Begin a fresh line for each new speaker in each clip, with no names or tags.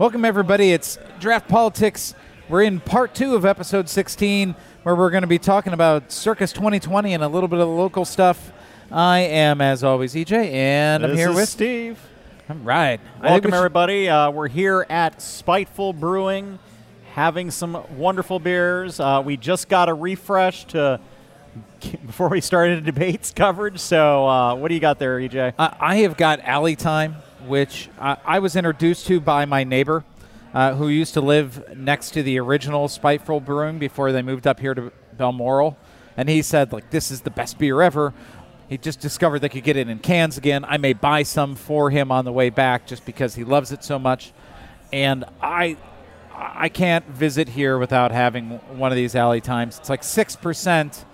Welcome, everybody. It's Draught Politics. We're in part two of episode 16, where we're going to be talking about Circus 2020 and a little bit of the local stuff. I am, as always, EJ, and I'm
This
here
is
with
Steve.
All right.
Welcome,
we
everybody. Uh, we're here at Spiteful Brewing, having some wonderful beers. Uh, we just got a refresh to before we started the debates coverage. So, uh, what do you got there, EJ?
I I have got Alley Time, which I, I was introduced to by my neighbor, uh, who used to live next to the original Spiteful Brewing before they moved up here to Balmoral, and he said like this is the best beer ever. He just discovered they could get it in cans again. I may buy some for him on the way back just because he loves it so much, and I. I can't visit here without having one of these alley times. It's like six percent.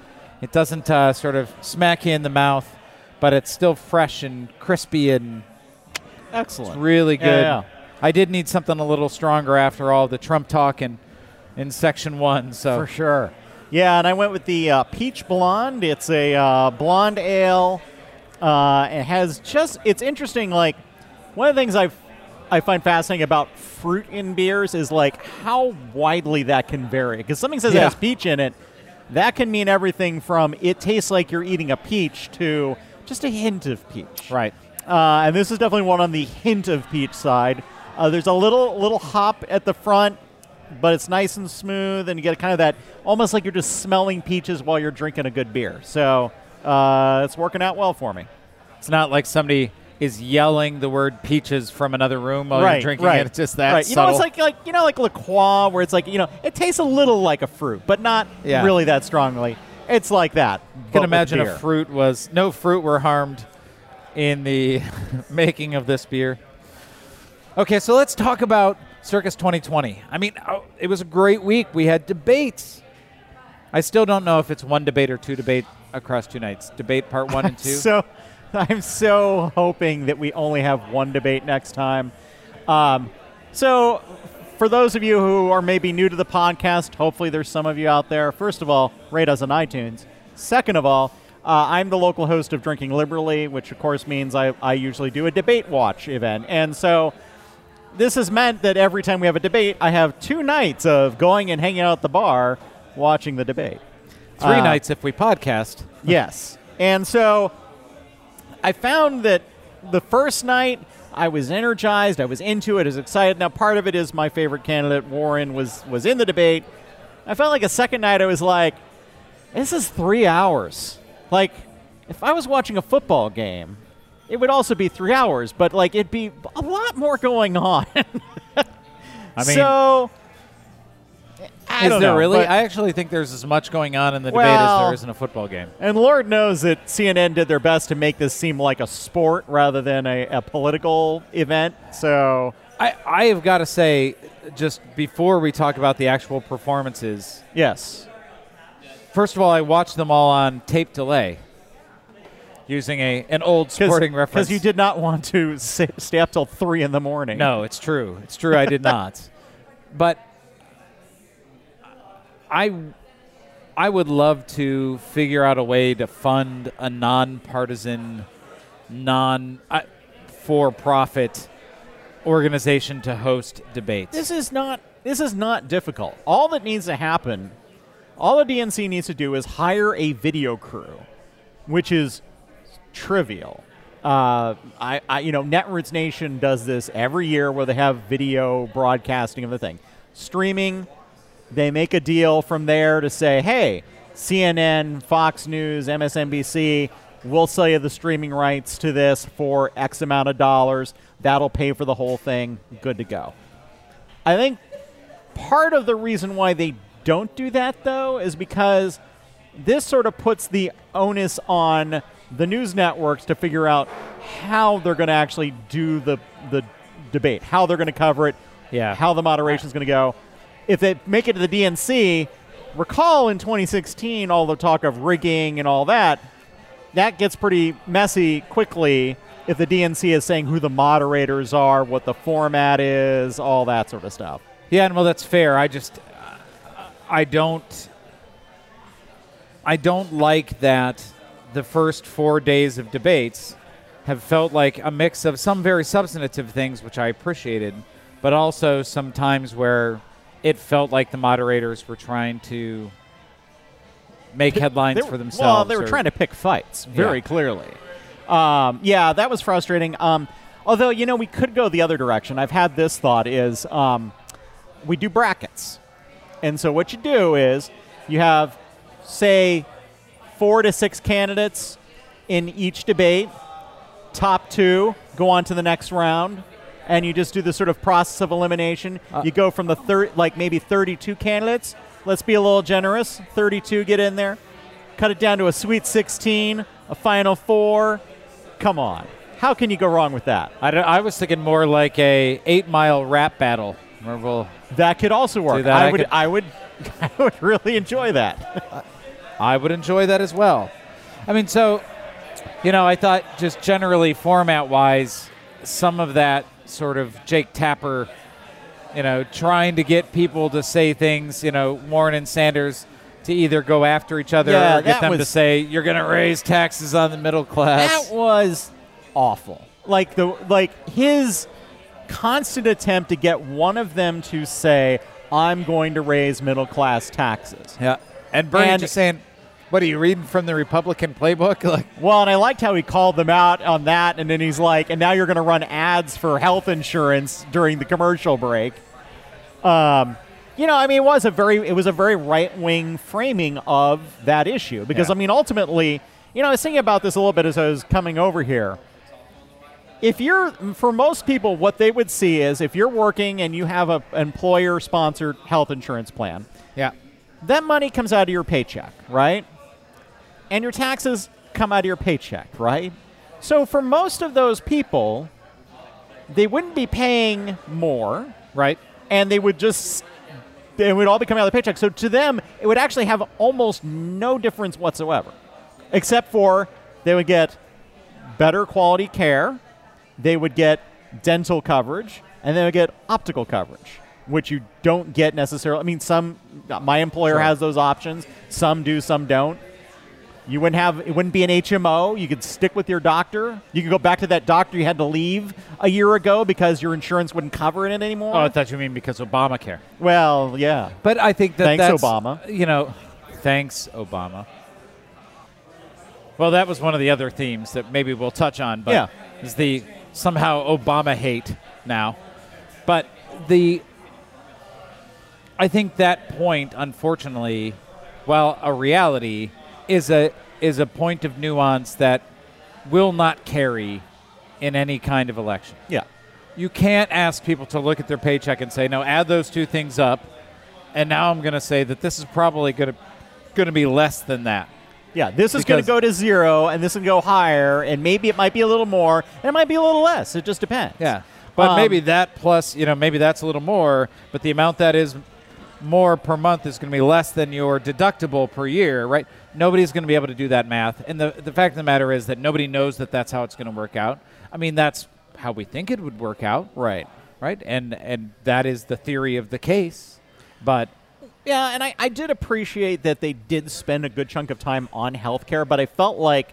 It doesn't uh, sort of smack you in the mouth, but it's still fresh and crispy and
Excellent.
really good.
Yeah, yeah.
I did need something a little stronger after all the Trump talk in, in section one. So
For sure. Yeah, and I went with the uh, peach blonde. It's a uh, blonde ale. Uh, it has just. It's interesting. Like one of the things I I find fascinating about fruit in beers is like how widely that can vary. Because something says it has peach in it, that can mean everything from it tastes like you're eating a peach to just a hint of peach.
right.
Uh, and this is definitely one on the hint of peach side. Uh, there's a little little hop at the front, but it's nice and smooth, and you get kind of that almost like you're just smelling peaches while you're drinking a good beer. So uh, it's working out well for me.
It's not like somebody is yelling the word peaches from another room while
right,
you're drinking
right,
it. It's just that
right. You
subtle.
know, it's like like you know like La Croix, where it's like you know it tastes a little like a fruit, but not
Yeah.
really that strongly. It's like that.
you can imagine a fruit was no fruit were harmed in the making of this beer. Okay, so let's talk about Circus 2020. I mean, oh, it was a great week. We had debates. I still don't know if it's one debate or two debate across two nights. Debate part one and two.
So I'm so hoping that we only have one debate next time. Um, so for those of you who are maybe new to the podcast, hopefully there's some of you out there. First of all, rate us on iTunes. Second of all, uh, I'm the local host of Drinking Liberally, which of course means I, I usually do a debate watch event. And so this has meant that every time we have a debate, I have two nights of going and hanging out at the bar watching the debate.
Three
Uh,
nights if we podcast.
Yes. And so I found that the first night I was energized, I was into it, I was excited. Now part of it is my favorite candidate, Warren, was was in the debate. I felt like a second night I was like, this is three hours. Like, if I was watching a football game, it would also be three hours, but like it'd be a lot more going on.
I mean,
so I
is there
know,
really? I actually think there's as much going on in the debate as there is in a football game.
And Lord knows that CNN did their best to make this seem like a sport rather than a, a political event. So,
I, I have got to say, just before we talk about the actual performances,
yes.
First of all, I watched them all on tape delay using a an old sporting reference.
Because you did not want to sit, stay up till 3 in the morning.
No, it's true. It's true. I did not. But I I would love to figure out a way to fund a nonpartisan, non uh, for profit organization to host debates.
This is not this is not difficult. All that needs to happen, all the DNC needs to do is hire a video crew, which is trivial. Uh, I, I, you know, Netroots Nation does this every year where they have video broadcasting of the thing, streaming. They make a deal from there to say, hey, CNN, Fox News, MSNBC, we'll sell you the streaming rights to this for X amount of dollars. That'll pay for the whole thing. Good to go. I think part of the reason why they don't do that, though, is because this sort of puts the onus on the news networks to figure out how they're going to actually do the, the debate, how they're going to cover it,
Yeah.
how the moderation is going to go. If they make it to the DNC, recall in 2016 all the talk of rigging and all that. That gets pretty messy quickly if the DNC is saying who the moderators are, what the format is, all that sort of stuff.
Yeah, and well, that's fair. I just, I don't, I don't like that the first four days of debates have felt like a mix of some very substantive things, which I appreciated, but also some times where it felt like the moderators were trying to make headlines
They-
for themselves.
Well, they were
or-
trying to pick fights very
Yeah.
clearly. Um, yeah, that was frustrating. Um, although you know we could go the other direction. I've had this thought: is um, we do brackets, and so what you do is you have say four to six candidates in each debate. Top two go on to the next round, and you just do the sort of process of elimination.
Uh,
you go from the third, like maybe 32 candidates. Let's be a little generous. 32 get in there. Cut it down to a sweet 16, a final four. Come on, how can you go wrong with that?
I, don't- I was thinking more like a eight mile rap battle. We'll,
That could also work.
that.
I
I
would,
could-
I would, I would really enjoy that.
I would enjoy that as well. I mean, so, you know, I thought just generally format wise, some of that sort of Jake Tapper, you know, trying to get people to say things, you know, Warren and Sanders to either go after each other
Yeah,
or get them to say, you're going to raise taxes on the middle class.
That was awful. Like the like his constant attempt to get one of them to say, "I'm going to raise middle class taxes."
yeah. And Bernie
And-
just saying, what are you reading from the Republican playbook? Like,
Well, and I liked how he called them out on that, and then he's like, "And now you're going to run ads for health insurance during the commercial break." Um, you know, I mean, it was a very it was a very right wing framing of that issue because
Yeah.
I mean, ultimately, you know, I was thinking about this a little bit as I was coming over here. If you're for most people, what they would see is if you're working and you have a employer sponsored health insurance plan,
yeah.
that money comes out of your paycheck, right? And your taxes come out of your paycheck, right? So for most of those people, they wouldn't be paying more,
Right?
and they would just it would all be coming out of the paycheck. So to them, it would actually have almost no difference whatsoever, except for they would get better quality care, they would get dental coverage, and they would get optical coverage, which you don't get necessarily. I mean, some my employer
Sure.
has those options. Some do, some don't. You wouldn't have it wouldn't be an HMO. You could stick with your doctor. You could go back to that doctor you had to leave a year ago because your insurance wouldn't cover it anymore.
Oh, I thought you mean because Obamacare.
well, yeah.
But I think that
Thanks,
that's,
Obama.
You know, thanks Obama. Well, that was one of the other themes that maybe we'll touch on. But
Yeah.
is the somehow Obama hate now. But the I think that point, unfortunately, while a reality, is a is a point of nuance that will not carry in any kind of election.
Yeah.
You can't ask people to look at their paycheck and say, "No, add those two things up," and now I'm going to say that this is probably going to going to be less than that.
Yeah, this is going to go to zero, and this will go higher, and maybe it might be a little more, and it might be a little less. It just depends.
Yeah, but
Um,
maybe that plus, you know, maybe that's a little more, but the amount that is more per month is going to be less than your deductible per year, right? Nobody's going to be able to do that math, and the the fact of the matter is that nobody knows that that's how it's going to work out. I mean, that's how we think it would work out,
Right.
right? And and that is the theory of the case, but
Yeah, and I, I did appreciate that they did spend a good chunk of time on healthcare, but I felt like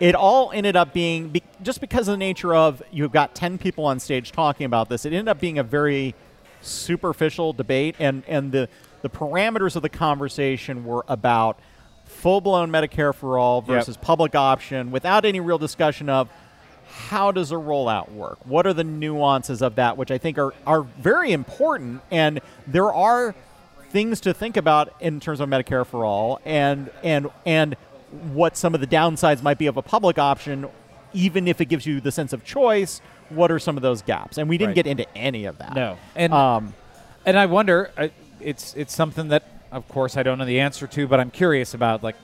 it all ended up being be, just because of the nature of you've got 10 people on stage talking about this, it ended up being a very superficial debate, and, and the, the parameters of the conversation were about full blown Medicare for all
Yep.
versus public option without any real discussion of how does a rollout work? What are the nuances of that, which I think are, are very important? And there are things to think about in terms of Medicare for all and and and what some of the downsides might be of a public option, even if it gives you the sense of choice. What are some of those gaps? And we didn't
Right.
get into any of that.
No. And
um,
And I wonder, I- it's it's something that, of course, I don't know the answer to, but I'm curious about. Like,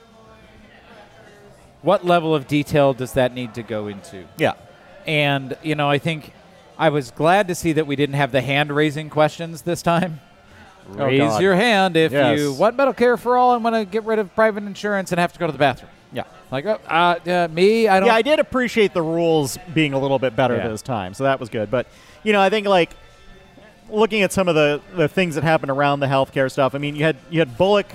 what level of detail does that need to go into?
yeah,
And you know, I think I was glad to see that we didn't have the hand raising questions this time.
Oh,
Raise
God.
your hand if
Yes.
you want Medicare for all and want to get rid of private insurance and have to go to the bathroom.
yeah.
Like, uh, uh, uh, me, I don't.
Yeah, I did appreciate the rules being a little bit better
Yeah.
this time, so that was good. But you know, I think like looking at some of the, the things that happened around the healthcare stuff. I mean, you had you had Bullock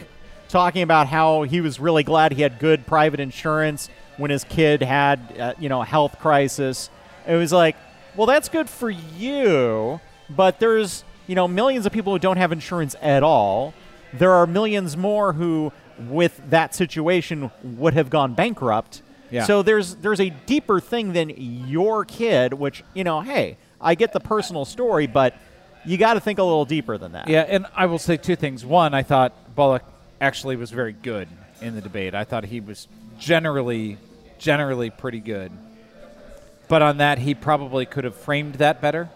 talking about how he was really glad he had good private insurance when his kid had uh, you know a health crisis. It was like, well, that's good for you, but there's you know millions of people who don't have insurance at all. There are millions more who, with that situation, would have gone bankrupt.
Yeah.
So there's there's a deeper thing than your kid, which you know, hey, I get the personal story, but you got to think a little deeper than that.
Yeah, and I will say two things. One, I thought Bullock actually was very good in the debate. I thought he was generally, generally pretty good. But on that, he probably could have framed that better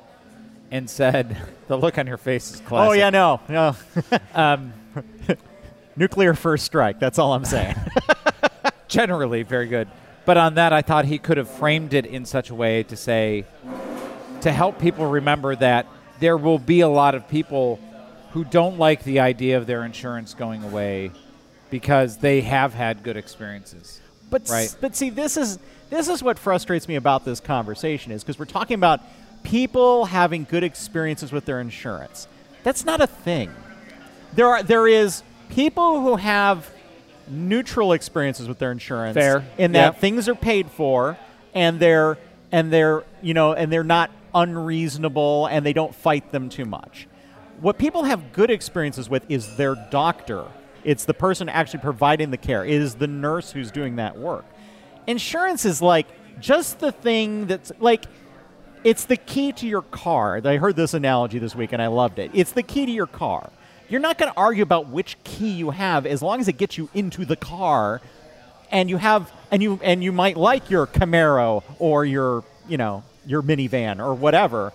and said, "The look on your face is classic."
Oh yeah, no, no.
Um,
Nuclear first strike. That's all I'm saying.
generally very good. But on that, I thought he could have framed it in such a way to say, to help people remember that there will be a lot of people who don't like the idea of their insurance going away because they have had good experiences.
But s-
Right.
but see, this is this is what frustrates me about this conversation is because we're talking about people having good experiences with their insurance. That's not a thing. There are there is people who have neutral experiences with their insurance.
Fair.
In that
Yep.
things are paid for and they're and they're you know and they're not unreasonable and they don't fight them too much. What people have good experiences with is their doctor. It's the person actually providing the care. It is the nurse who's doing that work. Insurance is like just the thing that's like it's the key to your car. I heard this analogy this week and I loved it. It's the key to your car. You're not going to argue about which key you have as long as it gets you into the car and you have and you and you might like your Camaro or your, you know, your minivan or whatever.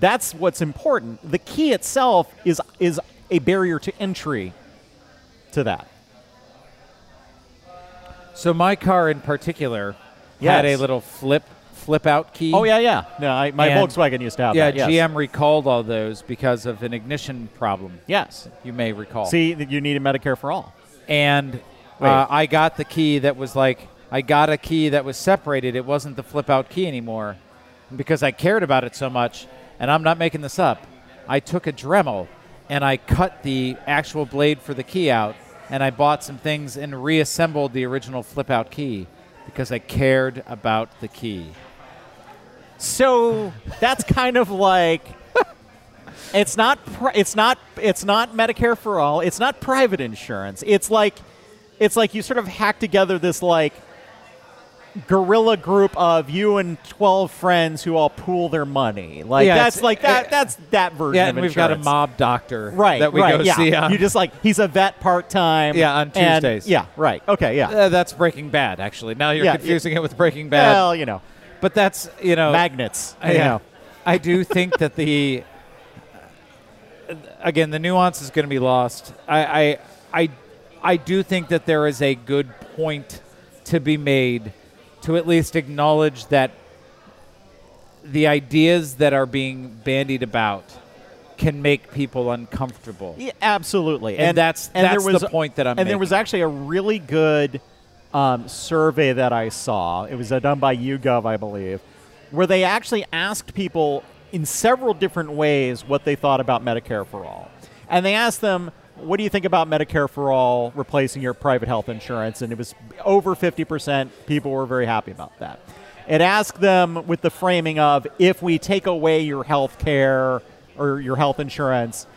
That's what's important. The key itself is is a barrier to entry to that.
So my car in particular had a little flip flip out key.
Oh yeah, yeah. No, I, my
And-
Volkswagen used to have
Yeah,
that. Yes.
GM recalled all those because of an ignition problem.
Yes.
You may recall.
See, that you needed Medicare for all.
and uh, I got the key that was like I got a key that was separated. It wasn't the flip out key anymore, and because I cared about it so much. And I'm not making this up. I took a Dremel and I cut the actual blade for the key out, and I bought some things and reassembled the original flip out key because I cared about the key.
So that's kind of like it's not pri- it's not it's not Medicare for all. It's not private insurance. It's like it's like you sort of hack together this like guerrilla group of you and 12 friends who all pool their money. Like
Yeah,
that's like that
uh,
that's that version
Yeah,
of
and we've got a mob doctor
right
that we
right,
go
yeah.
see on.
You just like he's a vet part-time.
Yeah, on
and-
Tuesdays.
yeah, right. Okay, yeah.
Uh, that's Breaking Bad, actually. Now you're
Yeah,
confusing it with Breaking Bad.
well, you know,
but that's you know
magnets.
I,
you know.
I do think that the again the nuance is going to be lost. I, I I I do think that there is a good point to be made to at least acknowledge that the ideas that are being bandied about can make people uncomfortable.
Yeah, absolutely,
And that's-
and
that's
there was,
the point that I'm
And there was actually a really good um, survey that I saw. It was uh, done by YouGov, I believe, where they actually asked people in several different ways what they thought about Medicare for all, and they asked them. What do you think about Medicare for all replacing your private health insurance? And it was over 50% people were very happy about that. It asked them with the framing of if we take away your health care or your health insurance,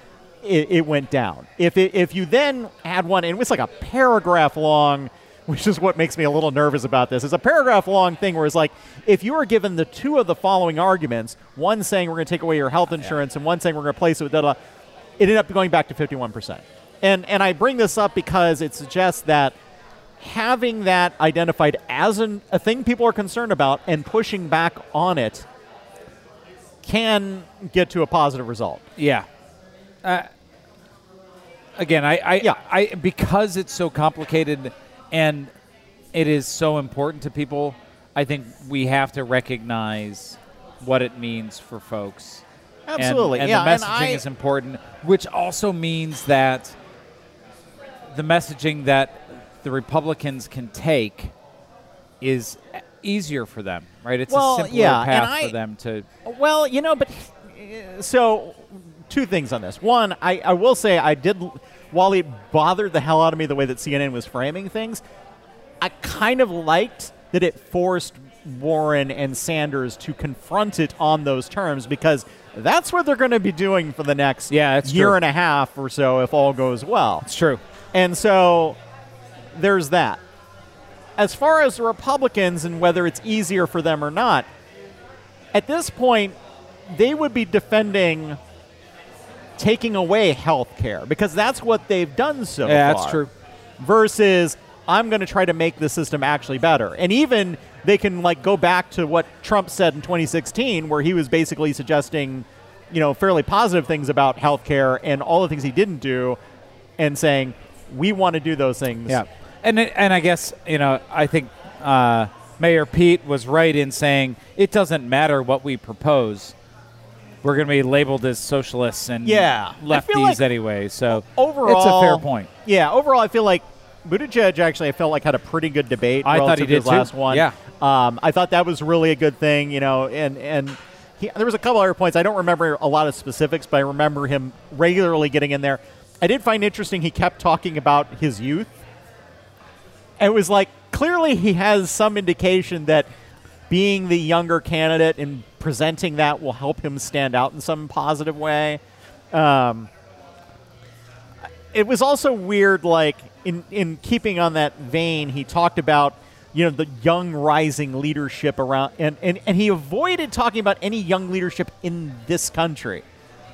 it, it went down. If it, if you then had one, and it was like a paragraph long, which is what makes me a little nervous about this. It's a paragraph long thing where it's like, if you were given the two of the following arguments, one saying we're going to take away your health insurance, and one saying we're going to replace it with da da, it ended up going back to fifty one percent. And and I bring this up because it suggests that having that identified as an, a thing people are concerned about and pushing back on it can get to a positive result.
Yeah. Uh, again, I, I,
Yeah.
I, because it's so complicated and it is so important to people. I think we have to recognize what it means for folks.
Absolutely,
and,
yeah,
the
and
messaging
I-
is important, which also means that the messaging that the Republicans can take is easier for them, right? It's
Well,
a simpler
yeah,
path
I-
for them to.
Well, you know, but uh, so two things on this. One, I, I will say I did, while it bothered the hell out of me the way that CNN was framing things, I kind of liked that it forced Warren and Sanders to confront it on those terms because that's what they're going to be doing for the next
Yeah,
year
true.
and a half or so if all goes well.
It's true.
And so there's that. As far as the Republicans and whether it's easier for them or not, at this point, they would be defending taking away health care because that's what they've done so
Yeah,
far.
that's true.
Versus, I'm going to try to make the system actually better. And even they can like go back to what Trump said in 2016, where he was basically suggesting, you know, fairly positive things about healthcare and all the things he didn't do, and saying we want to do those things.
Yeah, and and I guess you know I think uh, Mayor Pete was right in saying it doesn't matter what we propose. We're going to be labeled as socialists and
Yeah.
Lefties
like
anyway. So
Overall,
it's a fair point.
Yeah, overall, I feel like Buttigieg actually I felt like had a pretty good debate.
I thought he
relative to his
did too.
last one.
Yeah.
um, I thought that was really a good thing. You know, and and. He, there was a couple other points. I don't remember a lot of specifics, but I remember him regularly getting in there. I did find interesting he kept talking about his youth. It was like clearly he has some indication that being the younger candidate and presenting that will help him stand out in some positive way. Um, it was also weird, like in in keeping on that vein, he talked about you know the young rising leadership around, and and, and he avoided talking about any young leadership in this country,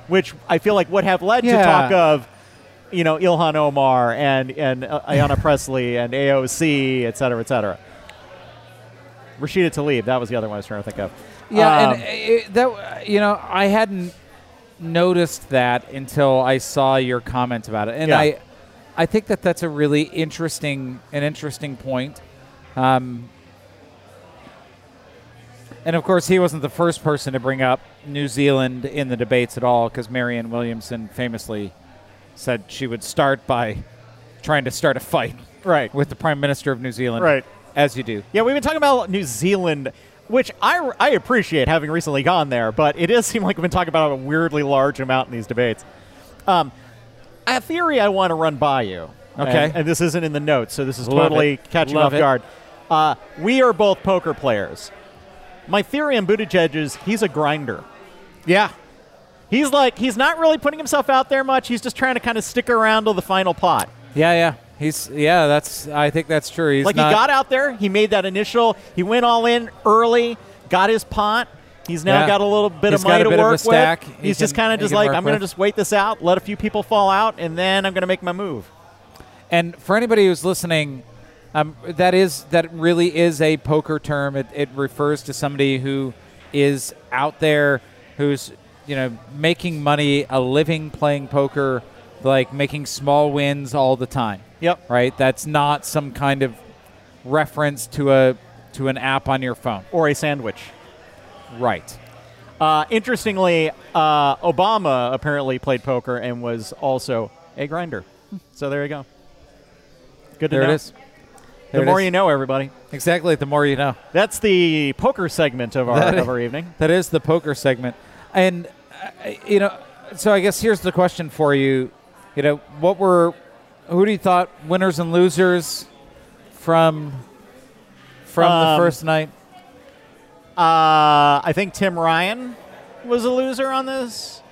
which I feel like would have led to talk of you know Ilhan Omar and and uh, Ayanna Pressley and AOC, et cetera, et cetera. Rashida Tlaib, that was the other one I was trying to think of.
Yeah,
Um,
and it, that you know I hadn't noticed that until I saw your comment about it, and
Yeah.
I I think that that's a really interesting an interesting point. Um, and of course, he wasn't the first person to bring up New Zealand in the debates at all, because Marianne Williamson famously said she would start by trying to start a fight
right.
with the Prime Minister of New Zealand,
Right.
As you do.
Yeah, we've been talking about New Zealand, which I, I appreciate having recently gone there, but it does seem like we've been talking about a weirdly large amount in these debates. Um, a theory I want to run by you.
Okay.
And, and this isn't in the notes, so this is
Love
totally
it.
catching
Love
off
it.
guard. Uh, we are both poker players. My theory on Buttigieg is he's a grinder.
Yeah.
He's like, he's not really putting himself out there much. He's just trying to kind of stick around till the final pot.
Yeah, yeah. He's yeah. That's I think that's true. He's
like he got out there, he made that initial, he went all in early, got his pot. He's now
Yeah.
got a little bit
He's
of money
a
to
bit of a
work
stack
with.
he
He's just kind of just like, I'm going to just wait this out, let a few people fall out, and then I'm going to make my move.
And for anybody who's listening, um, that is that really is a poker term. It, it refers to somebody who is out there, who's you know making money, a living playing poker, like making small wins all the time.
Yep.
Right. That's not some kind of reference to a to an app on your phone.
Or a sandwich.
Right.
Uh, interestingly, uh, Obama apparently played poker and was also a grinder. So there you go. Good to
There
know.
it is.
The
it
more
is.
you know, everybody.
Exactly. The more you know.
That's the poker segment of our,
That
of our evening.
That is the poker segment, and uh, you know. So I guess here's the question for you. You know, what were who do you thought winners and losers from from the
Um,
first night?
Uh, I think Tim Ryan was a loser on this.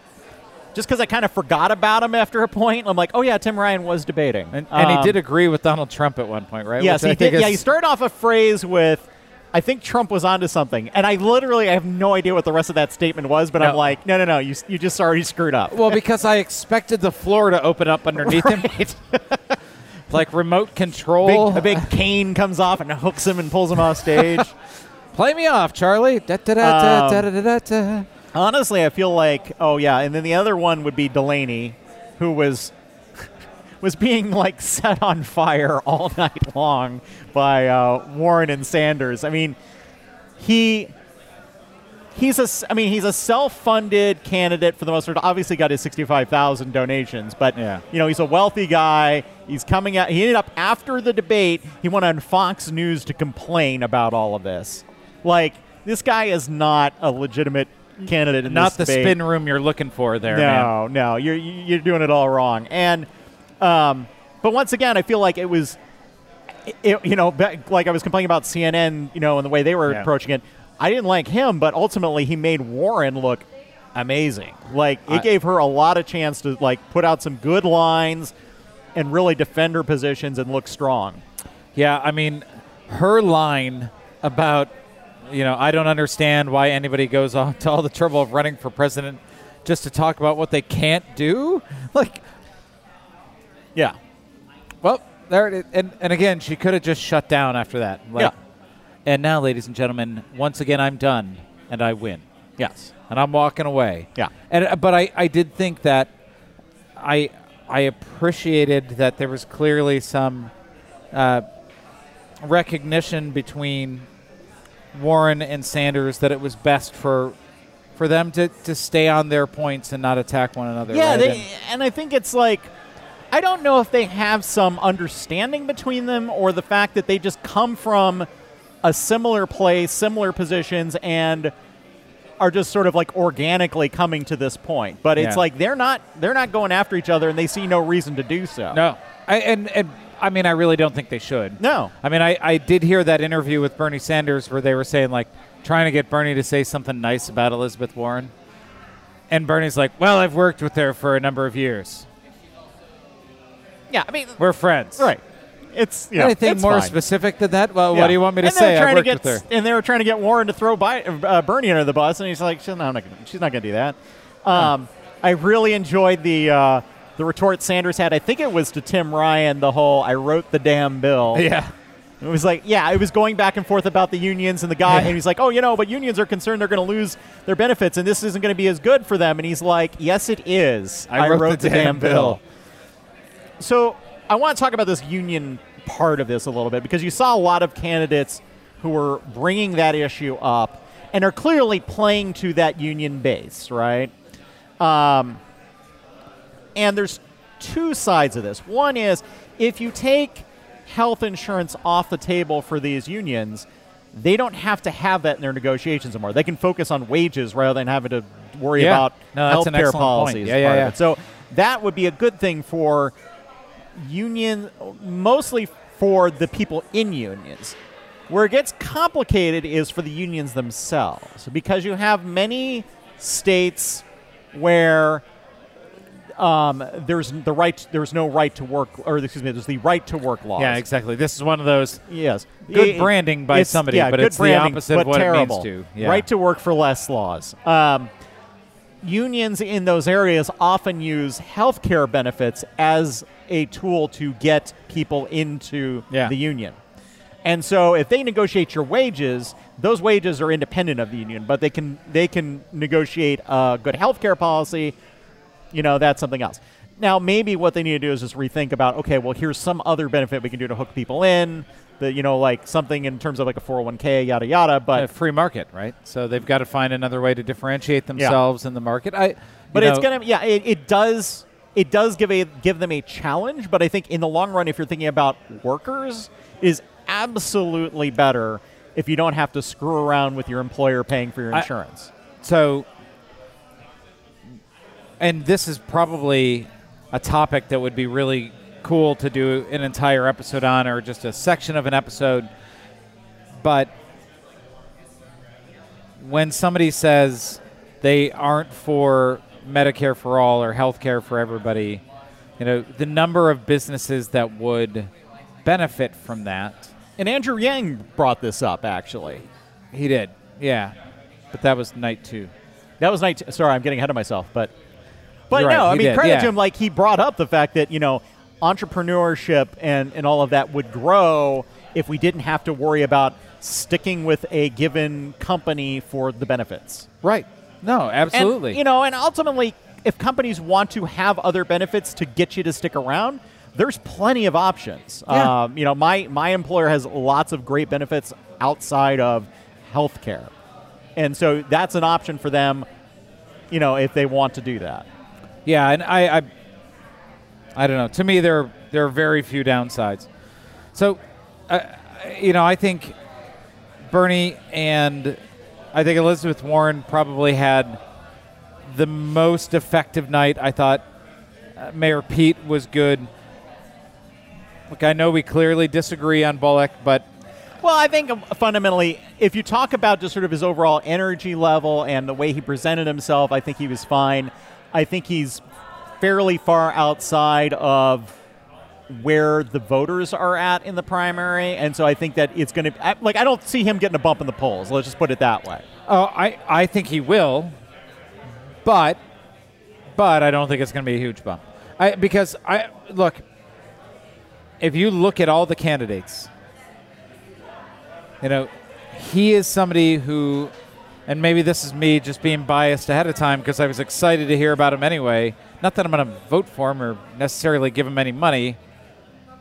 Just because I kind of forgot about him after a point, I'm like, oh yeah, Tim Ryan was debating,
And, and
Um,
he did agree with Donald Trump at one point, right?
Yes,
Which I
he
think
did. Yeah, he started off a phrase with, "I think Trump was onto something," and I literally I have no idea what the rest of that statement was, but I'm like, no, no, no, you, you just already screwed up.
Well, because I expected the floor to open up underneath him, like remote control.
Big, a big cane comes off and hooks him and pulls him off stage.
Play me off, Charlie. Da, da, da,
Um. Honestly, I feel like, oh yeah, and then the other one would be Delaney, who was was being like set on fire all night long by uh, Warren and Sanders. I mean, he he's a I mean he's a self-funded candidate for the most part. Obviously, got his sixty-five thousand donations, but
Yeah.
you know he's a wealthy guy. He's coming out. He ended up after the debate. He went on Fox News to complain about all of this. Like this guy is not a legitimate candidate in
Not the
debate.
spin room you're looking for there, man.
No, no, you're you're doing it all wrong. And um, but once again, I feel like it was it, you know, like I was complaining about CNN, you know, and the way they were
Yeah.
approaching it. I didn't like him, but ultimately he made Warren look amazing. Like it
I-
gave her a lot of chance to like put out some good lines and really defend her positions and look strong.
Yeah, I mean, her line about, you know, I don't understand why anybody goes on to all the trouble of running for president just to talk about what they can't do. Like,
Yeah.
well, there it is. And, and again, she could have just shut down after that. Like,
Yeah.
And now, ladies and gentlemen, once again, I'm done and I win.
Yes.
and I'm walking away.
Yeah.
And uh, but I, I did think that I I appreciated that there was clearly some uh, recognition between Warren and Sanders that it was best for for them to, to stay on their points and not attack one another.
Yeah,
right?
they,
And-
and I think it's like I don't know if they have some understanding between them or the fact that they just come from a similar place, similar positions, and are just sort of like organically coming to this point. But it's
Yeah.
like they're not they're not going after each other, and they see no reason to do so.
no, I, and and I mean I really don't think they should.
No.
I mean I, I did hear that interview with Bernie Sanders where they were saying like trying to get Bernie to say something nice about Elizabeth Warren, and Bernie's like, well I've worked with her for a number of years.
Yeah, I mean,
We're friends.
right. It's you know,
Anything
it's
more
fine.
specific than that? Well,
Yeah.
what do you want me to
and
say? I
trying to
worked
get,
with her.
And they were trying to get Warren to throw Bi- uh, Bernie under the bus, and he's like, she's not, gonna, she's not going to do that. Um, I really enjoyed the uh, the retort Sanders had. I think it was to Tim Ryan, the whole "I wrote the damn bill."
Yeah.
It was like, yeah, it was going back and forth about the unions and the guy,
Yeah.
and he's like, oh, you know, but unions are concerned they're going to lose their benefits, and this isn't going to be as good for them. And he's like, yes, it is.
I wrote the damn bill.
So I want to talk about this union part of this a little bit because you saw a lot of candidates who were bringing that issue up and are clearly playing to that union base, right? Um, and there's two sides of this. One is if you take health insurance off the table for these unions, they don't have to have that in their negotiations anymore. They can focus on wages rather than having to worry
Yeah.
about
No,
health care policies.
Yeah, yeah, yeah.
So that would be a good thing for union, mostly for the people in unions. Where it gets complicated is for the unions themselves, because you have many states where um, there's the right, there's no right to work, or excuse me, there's the right to work laws.
Yeah, exactly. This is one of those.
Yes.
Good
It-
branding by somebody,
yeah,
but it's the opposite of what it means
terrible.
to. Yeah.
Right to work for less laws. Um, unions in those areas often use health care benefits as a tool to get people into
Yeah.
the union. And so if they negotiate your wages, those wages are independent of the union, but they can they can negotiate a good health care policy, you know, that's something else. Now, maybe what they need to do is just rethink about, okay, well, here's some other benefit we can do to hook people in, that you know, like something in terms of like a 401k, yada yada. But
a free market, right? So they've got to find another way to differentiate themselves in the market. I,
but
you
it's gonna, yeah, it, it does it does give a give them a challenge. But I think in the long run, if you're thinking about workers, is absolutely better if you don't have to screw around with your employer paying for your
I-
insurance.
So, and this is probably a topic that would be really cool to do an entire episode on, or just a section of an episode. But when somebody says they aren't for Medicare for all or health care for everybody, you know, the number of businesses that would benefit from that.
and Andrew Yang brought this up actually.
He did, yeah. But that was night two.
That was night. Sorry, I'm getting ahead of myself, but but
You're right,
no, I
he
mean
did,
credit
yeah.
to him. Like he brought up the fact that you know entrepreneurship and and all of that would grow if we didn't have to worry about sticking with a given company for the benefits.
Right. No,
And,
absolutely.
you know, and ultimately, if companies want to have other benefits to get you to stick around. There's plenty of options.
Yeah.
Um, you know, my, my employer has lots of great benefits outside of healthcare. And so that's an option for them, you know, if they want to do that.
Yeah, and I, I, I don't know. To me, there there are very few downsides. So, uh, you know, I think Bernie and I think Elizabeth Warren probably had the most effective night. I thought uh, Mayor Pete was good. look, I know we clearly disagree on Bullock, but
Well, I think um, fundamentally, if you talk about just sort of his overall energy level and the way he presented himself, I think he was fine. I think he's fairly far outside of where the voters are at in the primary, and so I think that it's going to like I don't see him getting a bump in the polls. Let's just put it that way.
oh, I I think he will, but but I don't think it's going to be a huge bump. I because I look if you look at all the candidates, you know, he is somebody who, and maybe this is me just being biased ahead of time because I was excited to hear about him anyway. Not that I'm going to vote for him or necessarily give him any money,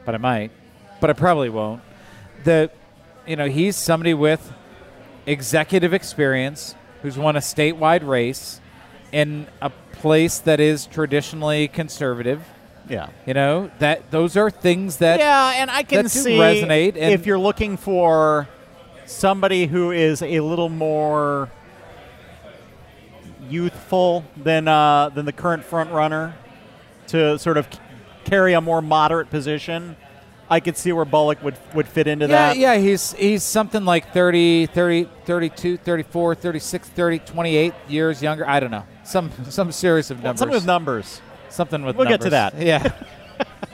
but I might, but I probably won't. The, you know, he's somebody with executive experience who's won a statewide race in a place that is traditionally conservative.
Yeah.
You know that those are things that
yeah, and I can
that do
see
resonate, and-
if you're looking for somebody who is a little more youthful than uh, than the current front runner to sort of c- carry a more moderate position. I could see where Bullock would would fit into
Yeah,
that.
yeah, he's he's something like 30, 30, 32, 34, 36, 30, 28 years younger. I don't know. Some some series of numbers.
Something with numbers.
Something with
We'll get to
that. Yeah.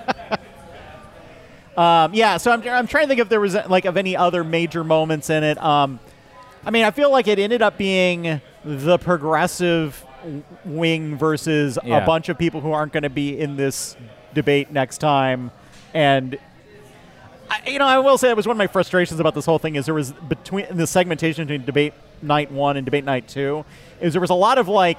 Um, yeah, so I'm, I'm trying to think if there was like of any other major moments in it. Um, I mean, I feel like it ended up being the progressive wing versus
Yeah.
a bunch of people who aren't going to be in this debate next time, and I, you know, I will say that was one of my frustrations about this whole thing is there was between the segmentation between debate night one and debate night two is there was a lot of like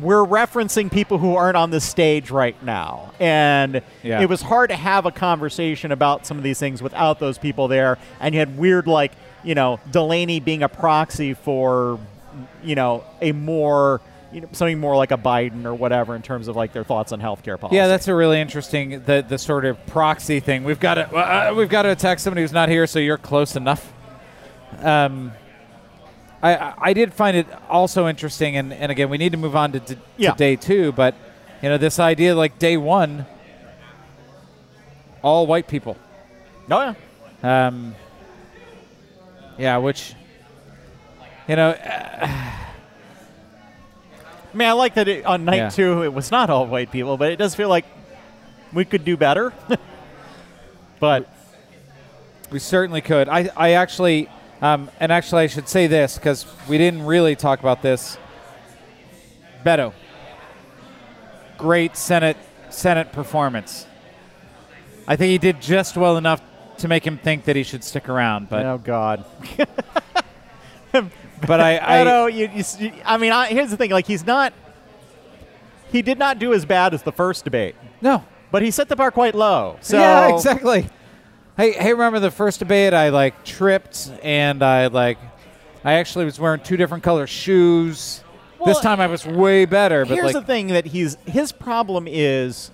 we're referencing people who aren't on the stage right now. And
Yeah.
it was hard to have a conversation about some of these things without those people there. And you had weird, like, you know, Delaney being a proxy for, you know, a more, you know, something more like a Biden or whatever in terms of like their thoughts on healthcare policy.
Yeah, that's a really interesting the the sort of proxy thing. We've got to uh, we've got to attack somebody who's not here, so you're close enough. Um, I I- did find it also interesting, and, and again, we need to move on to, to, to day two, but you know this idea like day one, all white people.
Oh, yeah.
Um, yeah, which you know,
I mean, I like that it, on night
Yeah.
two it was not all white people, but it does feel like we could do better. but
We certainly could. I, I actually, um, and actually, I should say this because we didn't really talk about this. Beto, great Senate Senate performance. I think he did just well enough to make him think that he should stick around. But
oh god.
but I,
I you, you, you- I mean, I, here's the thing: like, he's not. He did not do as bad as the first debate,
no.
but he set the bar quite low. So
yeah, exactly. Hey, hey, remember the first debate? I like tripped and I like, I actually was wearing two different color shoes. this time I was way better. But
Here's
like,
the thing that he's his problem is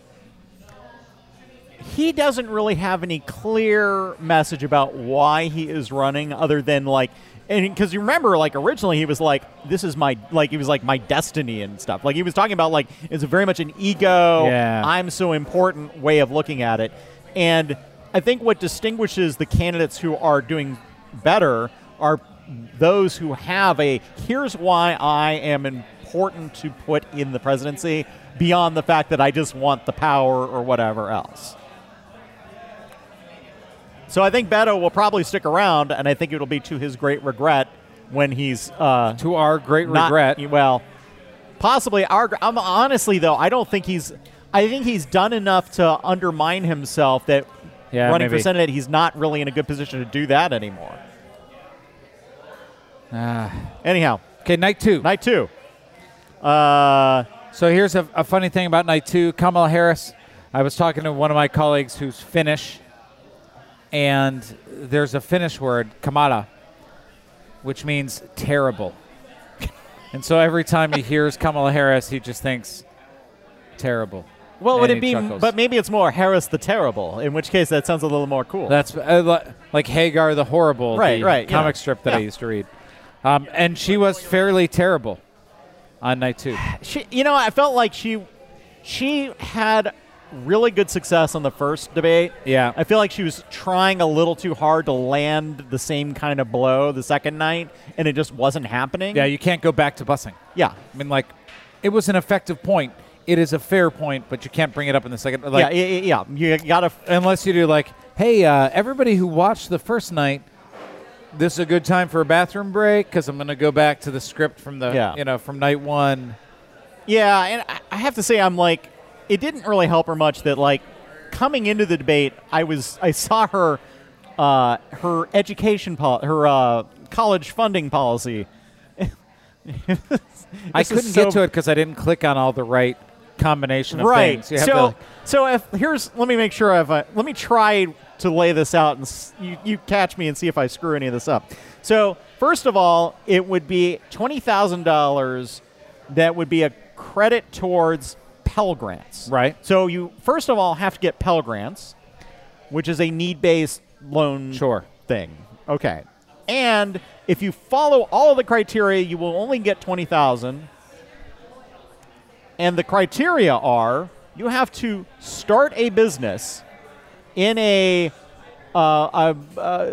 he doesn't really have any clear message about why he is running other than like and because you remember like originally he was like this is my like he was like my destiny and stuff like he was talking about like it's very much an ego
Yeah.
i'm so important way of looking at it and i think what distinguishes the candidates who are doing better are those who have a here's why i am important to put in the presidency beyond the fact that i just want the power or whatever else so I think Beto will probably stick around, and I think it'll be to his great regret when he's uh,
to our great
not-
regret.
Well, possibly our. I'm honestly though, I don't think he's. I think he's done enough to undermine himself that
Yeah,
running
maybe.
for senate, he's not really in a good position to do that anymore.
Ah.
Anyhow,
okay, night two.
night two. Uh,
So here's a, a funny thing about night two. Kamala Harris. I was talking to one of my colleagues who's Finnish, and there's a Finnish word, kamala, which means terrible. and so every time he hears Kamala Harris, he just thinks terrible.
Well, would it be?
chuckles.
But maybe it's more Harris the Terrible. In which case, that sounds a little more cool.
That's uh, like Hagar the Horrible,
Right,
the
right, yeah.
comic strip that I used to read. Um, and she was fairly terrible on night two.
she, you know, I felt like she, she had really good success on the first debate.
Yeah.
I feel like she was trying a little too hard to land the same kind of blow the second night, and it just wasn't happening.
Yeah, you can't go back to busing.
Yeah.
I mean, like, it was an effective point. It is a fair point, but you can't bring it up in the second. Like,
yeah, yeah, yeah. You gotta.
unless you do like, hey, uh, everybody who watched the first night, this is a good time for a bathroom break because I'm going to go back to the script from the,
Yeah.
you know, from night one.
Yeah, and I- I have to say, I'm like, it didn't really help her much that like coming into the debate, I was I saw her, uh, her education pol- her uh, college funding policy.
I couldn't
so-
get to it because I didn't click on all the right combination of
right.
things. Have
So,
to-
so if here's let me make sure I've uh, let me try to lay this out and s- you, you catch me and see if I screw any of this up. So first of all, it would be twenty thousand dollars that would be a credit towards Pell Grants.
Right.
So you first of all have to get Pell Grants, which is a need-based loan
Sure.
thing. Okay. And if you follow all of the criteria, you will only get 20,000. And the criteria are you have to start a business in a uh, a, uh,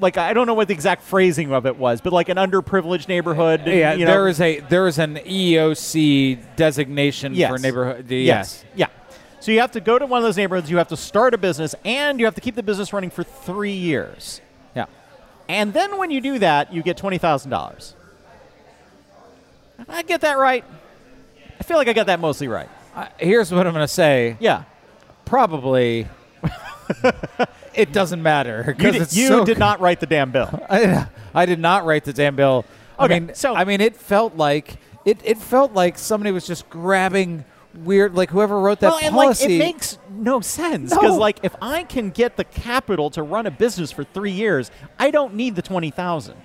like I don't know what the exact phrasing of it was, but like an underprivileged neighborhood.
yeah,
you know,
there is a there is an EOC designation
Yes.
for neighborhood.
Yes. Yeah. So you have to go to one of those neighborhoods, you have to start a business, and you have to keep the business running for three years.
Yeah.
And then when you do that, you get $20,000. Did I get that right? I feel like I got that mostly right.
Uh, here's what I'm going to say.
Yeah.
Probably. it doesn't matter
You,
because
did, you
so
did not write the damn bill.
I, I did not write the damn bill.
Okay,
I mean,
so-
I mean, it felt like it. It felt like somebody was just grabbing weird, like whoever wrote that
well, and like
policy.
it makes no sense because
No.
like if I can get the capital to run a business for three years, I don't need the twenty thousand.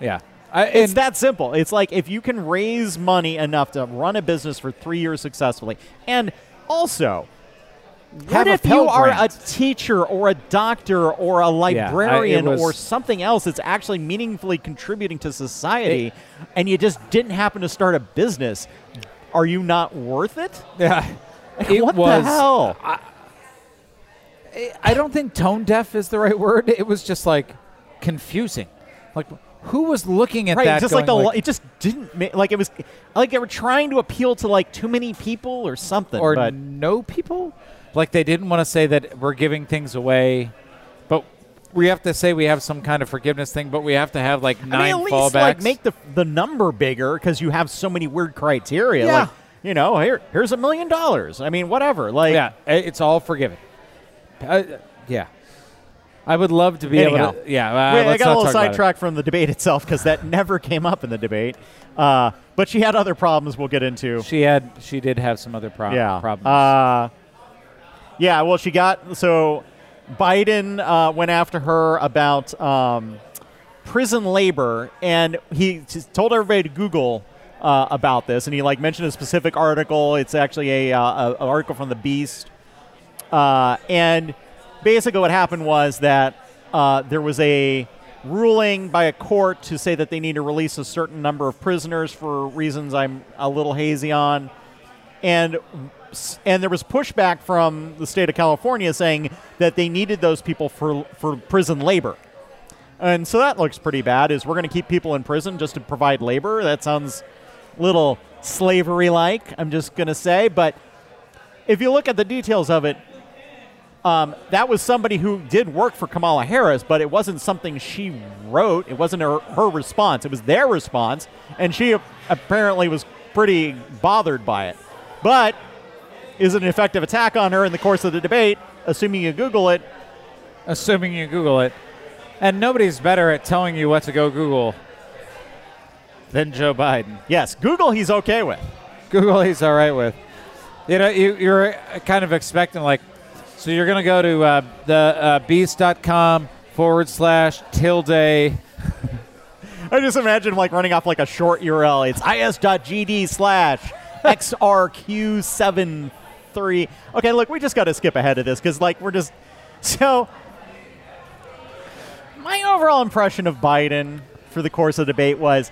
yeah, I,
It's that simple. It's like if you can raise money enough to run a business for three years successfully, and also, what if you are
Grant.
a teacher or a doctor or a librarian
was-
or something else that's actually meaningfully contributing to society, and you just didn't happen to start a business? Are you not worth it?
yeah, it
what
was.
the hell?
I don't think tone deaf is the right word. It was just like confusing. Like who was looking at
right,
that?
just like the lo- it just didn't ma- like it was like they were trying to appeal to like too many people or something.
or
but
no people. Like they didn't want to say that we're giving things away, but we have to say we have some kind of forgiveness thing. But we have to have like
I
nine
mean, at least
fallbacks.
like make the the number bigger because you have so many weird criteria.
Yeah.
Like, you know, here here's a million dollars. I mean, whatever. Like,
yeah, it's all forgiven. Uh, yeah, I would love to be
Anyhow.
able to. Yeah, uh,
Wait, I got a little
talk about it.
sidetracked from the debate itself because that never came up in the debate. Uh, but she had other problems we'll get into.
She had, she did have some other prob-
yeah.
problems.
Uh, yeah, well, she got so Biden uh, went after her about um, prison labor, and he told everybody to Google uh, about this, and he like mentioned a specific article. It's actually a, uh, a an article from the Beast, uh, and basically what happened was that uh, there was a ruling by a court to say that they need to release a certain number of prisoners for reasons I'm a little hazy on and and there was pushback from the state of California saying that they needed those people for for prison labor. And so that looks pretty bad. Is we're going to keep people in prison just to provide labor? That sounds a little slavery like. I'm just going to say, but if you look at the details of it, um, that was somebody who did work for Kamala Harris, but it wasn't something she wrote. It wasn't her, her response. It was their response, and she apparently was pretty bothered by it. But is it an effective attack on her in the course of the debate? Assuming you Google it,
assuming you Google it. And nobody's better at telling you what to go Google than Joe Biden.
yes, Google he's okay with.
Google he's all right with. You know, you, you're kind of expecting like, so you're going to go to uh, the uh, beast.com forward slash tilde.
I just imagine like running off like a short URL. It's is.gd slash xrq73. Okay, look, we just got to skip ahead of this because like we're just so. My overall impression of Biden for the course of the debate was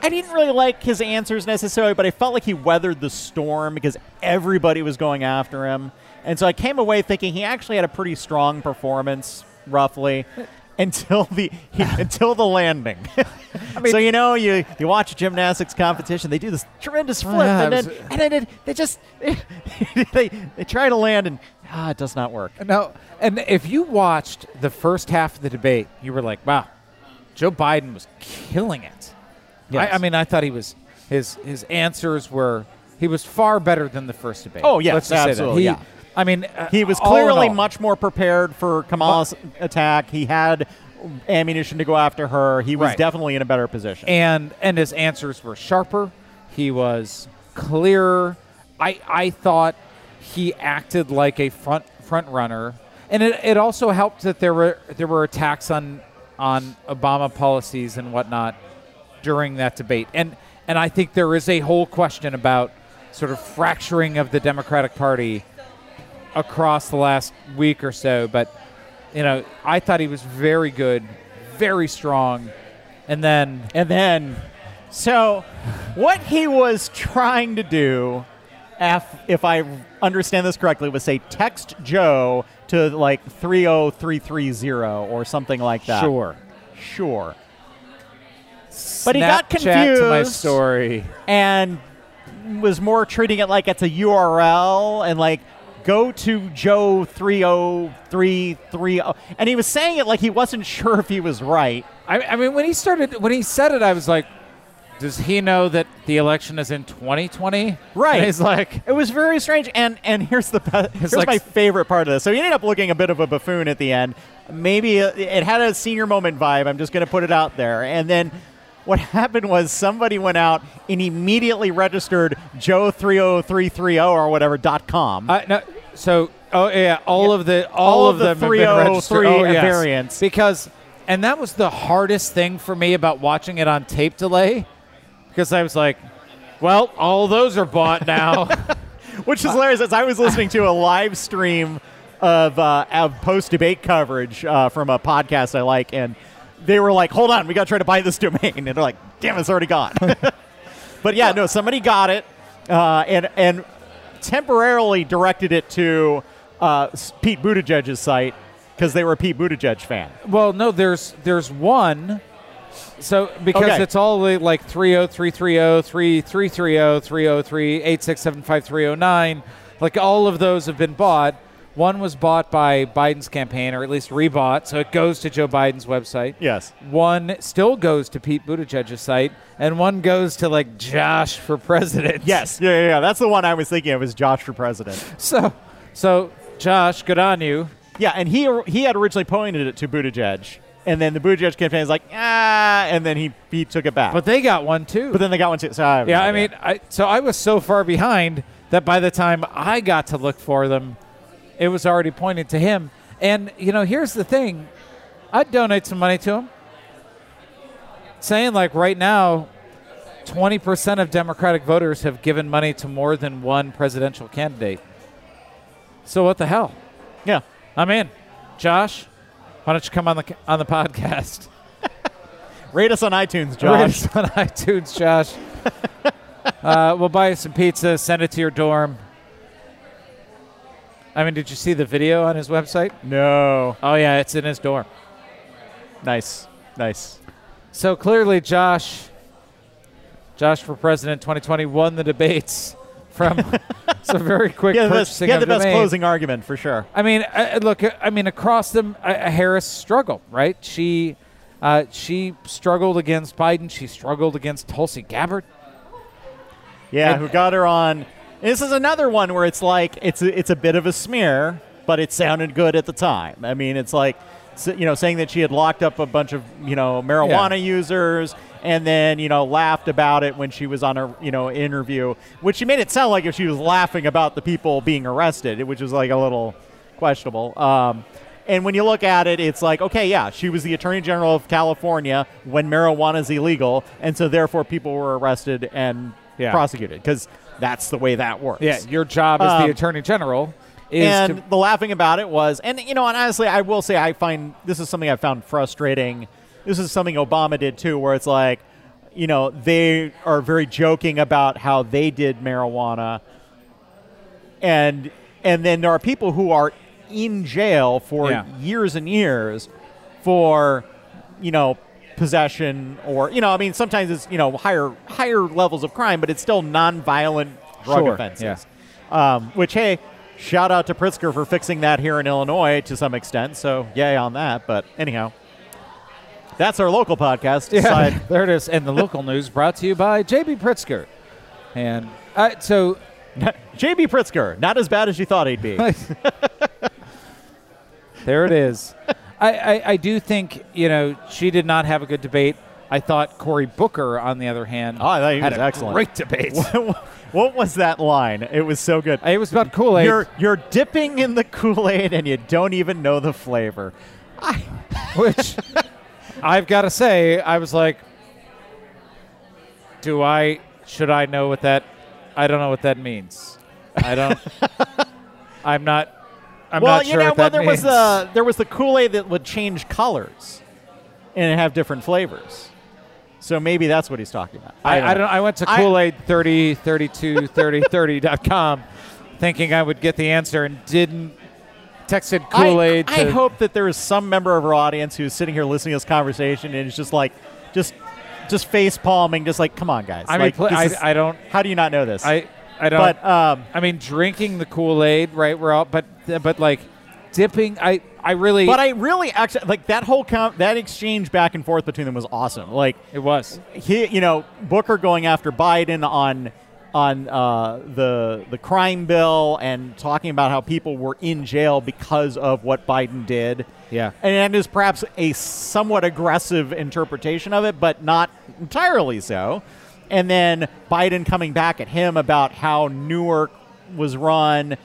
I didn't really like his answers necessarily, but I felt like he weathered the storm because everybody was going after him. And so I came away thinking he actually had a pretty strong performance, roughly, until the he, until the landing.
mean-
so you know, you you watch a gymnastics competition, they do this tremendous flip,
yeah,
and then
was-
and then it, they just they they try to land, and ah, it does not work.
No, and if you watched the first half of the debate, you were like, "Wow, Joe Biden was killing it."
Yes.
I, I mean, I thought he was his his answers were he was far better than the first debate.
Oh, yes,
Let's just say that.
absolutely,
He,
yeah.
I mean, uh,
He was clearly much more prepared for Kamala's attack. He had ammunition to go after her. He was
Right.
definitely in a better position.
and and his answers were sharper. He was clearer. I I thought he acted like a front front runner, and it, it also helped that there were there were attacks on on Obama policies and whatnot during that debate, and and I think there is a whole question about sort of fracturing of the Democratic Party across the last week or so, but you know I thought he was very good, very strong, and then
And then, so what he was trying to do, if, if I understand this correctly, was say text Joe to like 30330 or something like that.
sure.
Sure. But he got
Snapchat to my
confused.
story.
and was more treating it like it's a URL and like go to Joe 30330 and he was saying it like he wasn't sure if he was right.
I, I mean, when he started, when he said it, I was like, "Does he know that the election is in 2020?"
Right.
And he's like,
It was very strange and and here's the be- here's
like
my favorite part of this. So he ended up looking a bit of a buffoon at the end. Maybe it it had a senior moment vibe. I'm just going to put it out there. And then what happened was somebody went out and immediately registered Joe30330 or whatever dot com.
uh, "No." So, oh yeah, all of the
All
all,
of
of
the
them have been
303
registered. Oh, yes.
variants.
because, and that was the hardest thing for me about watching it on tape delay, because I was like, "Well, all those are bought now."
Which is hilarious. As I was listening to a live stream of, uh, of post debate coverage uh, from a podcast I like, and they were like, "Hold on, we got to try to buy this domain," and they're like, "Damn, it's already gone." but yeah, no, somebody got it, uh, and and temporarily directed it to uh, Pete Buttigieg's site because they were a Pete Buttigieg fan.
Well, no, there's there's one. So because
Okay.
it's all like oh, 30330, 3330, 303, 867 5309, like all of those have been bought. One was bought by Biden's campaign, or at least rebought, so it goes to Joe Biden's website.
Yes.
One still goes to Pete Buttigieg's site, and one goes to like Josh for president.
Yes. Yeah, yeah, yeah. That's the one I was thinking of. is Josh for president?
So, so Josh, good on you.
Yeah, and he he had originally pointed it to Buttigieg, and then the Buttigieg campaign is like, ah, and then he he took it back.
But they got one too.
But then they got one too. So I
Yeah, I mean, I, so I was so far behind that by the time I got to look for them, it was already pointed to him. And you know, here's the thing: I'd donate some money to him. Saying like right now, twenty percent of Democratic voters have given money to more than one presidential candidate. So what the hell?
yeah.
I'm in. Josh, why don't you come on the on the podcast?
Rate us on iTunes,
Rate
Josh.
us on iTunes, Josh. uh, we'll buy you some pizza, send it to your dorm. I mean, did you see the video on his website?
No.
Oh, yeah, it's in his door.
Nice. Nice.
So clearly, Josh, Josh for President 2020 won the debates from some very quick
He had the best,
purchasing
he had
of
the best
domain.
closing argument for sure.
I mean, uh, uh, look. uh, I mean, across them, uh, uh, Harris struggled, right? She, uh, she struggled against Biden. She struggled against Tulsi Gabbard.
Yeah,
And-
who got her on? This is another one where it's like it's a, it's a bit of a smear, but it sounded good at the time. I mean, it's like you know saying that she had locked up a bunch of you know marijuana users and then you know laughed about it when she was on her you know interview, which she made it sound like if she was laughing about the people being arrested, which was like a little questionable. Um, and when you look at it, it's like, okay, yeah, she was the Attorney General of California when marijuana is illegal, and so therefore people were arrested and
Yeah.
prosecuted because that's the way that works.
Yeah, your job as
Um,
the attorney general is
and the laughing about it was, and you know, and honestly, I will say I find this is something I found frustrating. This is something Obama did too, where it's like, you know, they are very joking about how they did marijuana, and and then there are people who are in jail for
Yeah.
years and years for, you know, possession or you know, I mean, sometimes it's you know higher higher levels of crime, but it's still nonviolent drug
Sure,
offenses. Um, which hey, shout out to Pritzker for fixing that here in Illinois to some extent. So yay on that. But anyhow, that's our local podcast.
Yeah,
Side-
there it is. And the local news brought to you by JB Pritzker. And uh, so
JB Pritzker, not as bad as you thought he'd be.
there it is. I, I, I do think, you know, she did not have a good debate. I thought Cory Booker, on the other hand, ah,
Oh, I thought he
had
was excellent.
great debate.
what was that line? It was so good.
it was about Kool Aid.
You're you're dipping in the Kool Aid and you don't even know the flavor.
which I've got to say, I was like, do I, should I know what that, I don't know what that means. I don't, I'm not, I'm
well,
not
you know,
what
well,
that
there
means.
was the there was the Kool Aid that would change colors and have different flavors. So maybe that's what he's talking about.
I, I don't. I went to Kool Aid 30, 32, 30, 30.com thinking I would get the answer and didn't. Texted
I-
Kool Aid.
I, hope that there is some member of our audience who's sitting here listening to this conversation and is just like, just, just face palming, just like, come on, guys.
I mean,
like,
pl- I,
is-
I don't.
how do you not know this?
I I don't.
but um,
I mean, drinking the Kool Aid, right? We're all, but but like dipping. I I really.
but I really actually like that whole com- that exchange back and forth between them was awesome. Like
it was.
he, you know, Booker going after Biden on on uh, the the crime bill and talking about how people were in jail because of what Biden did.
Yeah.
and it is perhaps a somewhat aggressive interpretation of it, but not entirely so. And then Biden coming back at him about how Newark was run.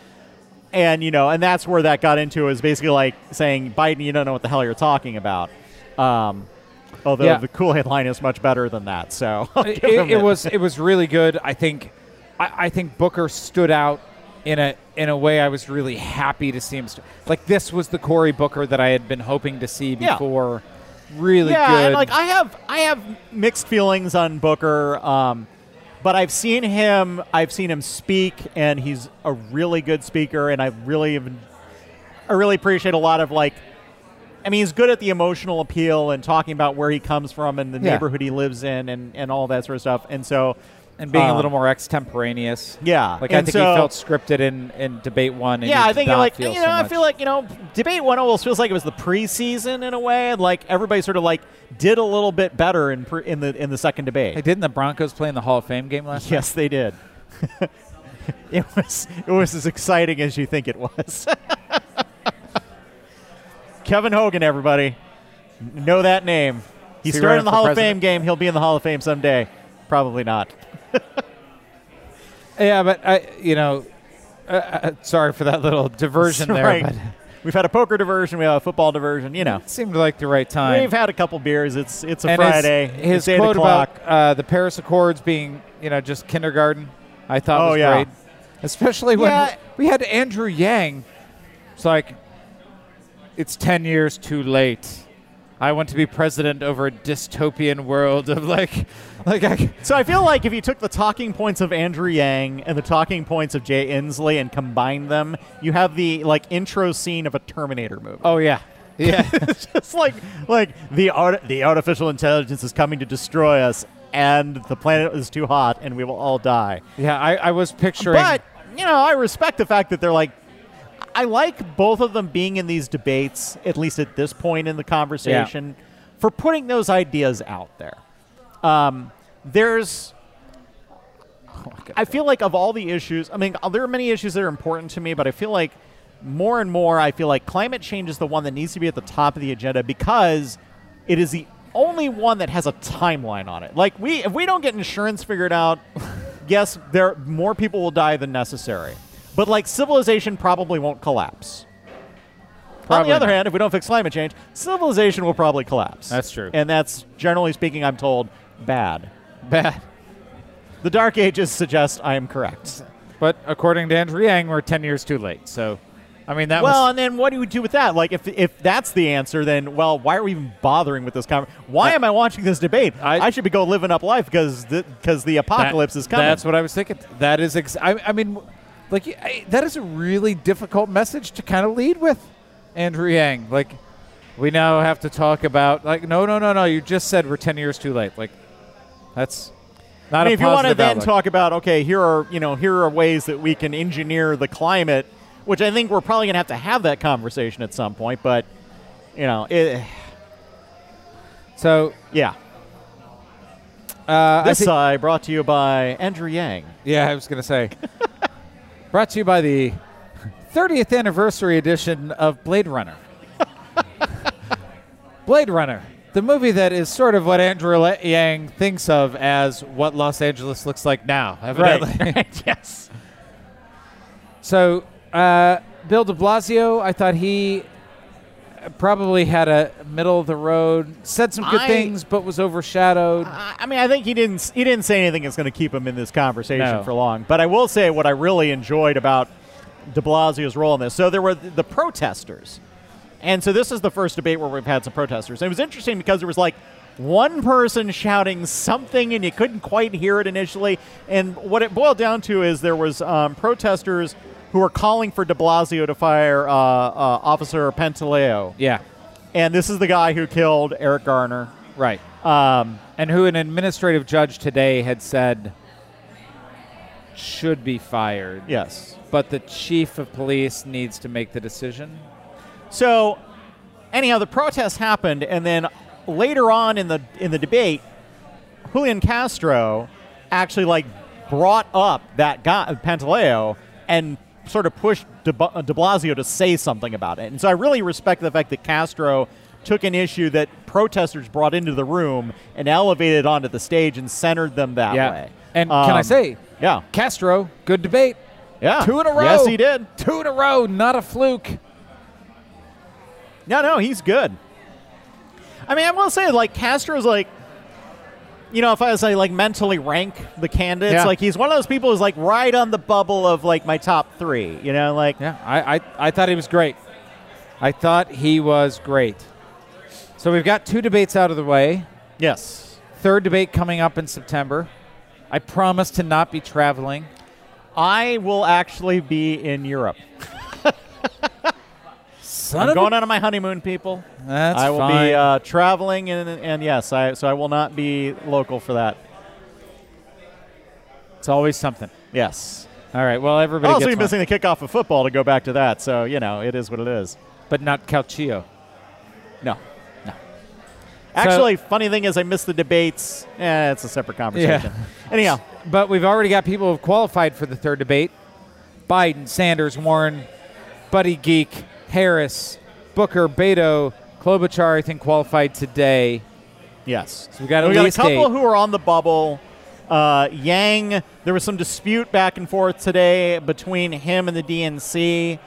And you know, and that's where that got into is basically like saying, Biden, you don't know what the hell you're talking about. Um, although
Yeah.
the Kool Aid line is much better than that. So
it, it, it was it was really good. I think I, I think Booker stood out in a in a way I was really happy to see him. St- like this was the Cory Booker that I had been hoping to see
Yeah.
Really
yeah,
good.
and like I have I have mixed feelings on Booker, um, but I've seen him I've seen him speak, and he's a really good speaker, and I really even I really appreciate a lot of like. I mean, he's good at the emotional appeal and talking about where he comes from and the
Yeah.
neighborhood he lives in and, and all that sort of stuff. And so,
and being a
um,
little more extemporaneous.
yeah,
Like I
and
think
so-
he felt scripted in, in debate one. And
yeah, I think like you
so
know, I feel like you know, debate one almost feels like it was the preseason in a way, and like everybody sort of like did a little bit better in pre- in the in the second debate.
Hey, didn't the Broncos play in the Hall of Fame game last year?
Yes, they did. it was it was as exciting as you think it was. Kevin Hogan, everybody, know that name. He
he
started in the Hall of
president?
Fame game. He'll be in the Hall of Fame someday. Probably not.
Yeah, but I, you know, uh, uh, sorry for that little diversion there,
right.
but
We've had a poker diversion. We have a football diversion. You know,
it seemed like the right time.
we've had a couple beers. It's it's a
and
Friday.
His, his quote about uh, the Paris Accords being, you know, just kindergarten, I thought
Oh,
was
yeah.
great. Especially when
Yeah.
we had Andrew Yang. It's like, it's 10 years too late. I want to be president over a dystopian world of like, like I,
So I feel like if you took the talking points of Andrew Yang and the talking points of Jay Inslee and combined them, you have the like intro scene of a Terminator movie.
oh yeah, yeah.
it's just like like the art, the artificial intelligence is coming to destroy us, and the planet is too hot, and we will all die.
yeah, I, I was picturing.
But you know, I respect the fact that they're like. I like both of them being in these debates, at least at this point in the conversation, for putting those ideas out there. Um, there's I feel like of all the issues, I mean, there are many issues that are important to me, but I feel like more and more, I feel like climate change is the one that needs to be at the top of the agenda because it is the only one that has a timeline on it. Like we, if we don't get insurance figured out, yes, there more people will die than necessary. But like civilization probably won't collapse. On the other
not.
hand, if we don't fix climate change, civilization will probably collapse.
That's true.
And that's generally speaking, I'm told, bad.
bad.
The Dark Ages suggest I am correct.
But according to Andrew Yang, we're 10 years too late. So I mean, that
well, and then what do we do with that? Like, if if that's the answer, then well, why are we even bothering with this conversation? Why
I-
am I watching this debate?
I-
I, should be go living up life because because the, apocalypse is coming.
That's what I was thinking. That is, ex- I, I mean, like I, that is a really difficult message to kind of lead with, Andrew Yang. Like, we now have to talk about like, no, no, no, no. You just said we're ten years too late. Like, that's not
I mean,
a
if you want to then
outlook.
talk about okay, here are you know here are ways that we can engineer the climate, which I think we're probably going to have to have that conversation at some point. But you know, it,
So,
yeah.
uh,
This side brought to you by Andrew Yang.
Yeah, I was going to say. Brought to you by the 30th anniversary edition of Blade Runner. Blade Runner, the movie that is sort of what Andrew Le- Yang thinks of as what Los Angeles looks like now. Evidently.
yes.
so, uh, Bill de Blasio, I thought he probably had a middle of the road, said some good
I-
things, but was overshadowed.
I I mean, I think he didn't. He didn't say anything that's going to keep him in this conversation
No.
for long. But I will say what I really enjoyed about De Blasio's role in this. So there were the protesters, and so this is the first debate where we've had some protesters. And it was interesting because there was like one person shouting something, and you couldn't quite hear it initially. And what it boiled down to is there was um, protesters who were calling for De Blasio to fire uh, uh, Officer Pantaleo,
yeah,
and this is the guy who killed Eric Garner.
right.
Um,
and who an administrative judge today had said should be fired.
yes.
But the chief of police needs to make the decision.
So, anyhow, the protests happened, and then later on in the in the debate, Julian Castro actually like brought up that guy Pantaleo and sort of pushed De, De Blasio to say something about it. And so I really respect the fact that Castro took an issue that protesters brought into the room and elevated onto the stage and centered them that
yeah.
way.
And can I
Um,
say,
yeah,
Castro, good debate.
yeah,
Two in a row.
Yes, he did.
Two in a row, not a fluke.
No, no, he's good. I mean, I will say, like Castro's like, you know, if I was to like mentally rank the candidates,
Yeah.
like he's one of those people who's like right on the bubble of like my top three. You know, like
Yeah, I, I, I thought he was great. I thought he was great. So we've got two debates out of the way.
yes,
Third debate coming up in September. I promise to not be traveling.
I will actually be in Europe.
Son
I'm
of
going on my honeymoon, people.
That's
I will
fine.
be uh, traveling, and, and yes, I so I will not be local for that.
it's always something.
Yes.
All right. Well, everybody
also,
gets one,
missing the kickoff of football to go back to that. So you know, it is what it is.
but not Calcio.
No, no. Actually, funny thing is, I missed the debates. Eh, it's a separate conversation. Yeah. Anyhow,
But we've already got people who have qualified for the third debate: Biden, Sanders, Warren, Buttigieg, Harris, Booker, Beto, Klobuchar. I think qualified today.
yes.
So we got
we got a couple
eight.
who are on the bubble. Uh, Yang, there was some dispute back and forth today between him and the DNC.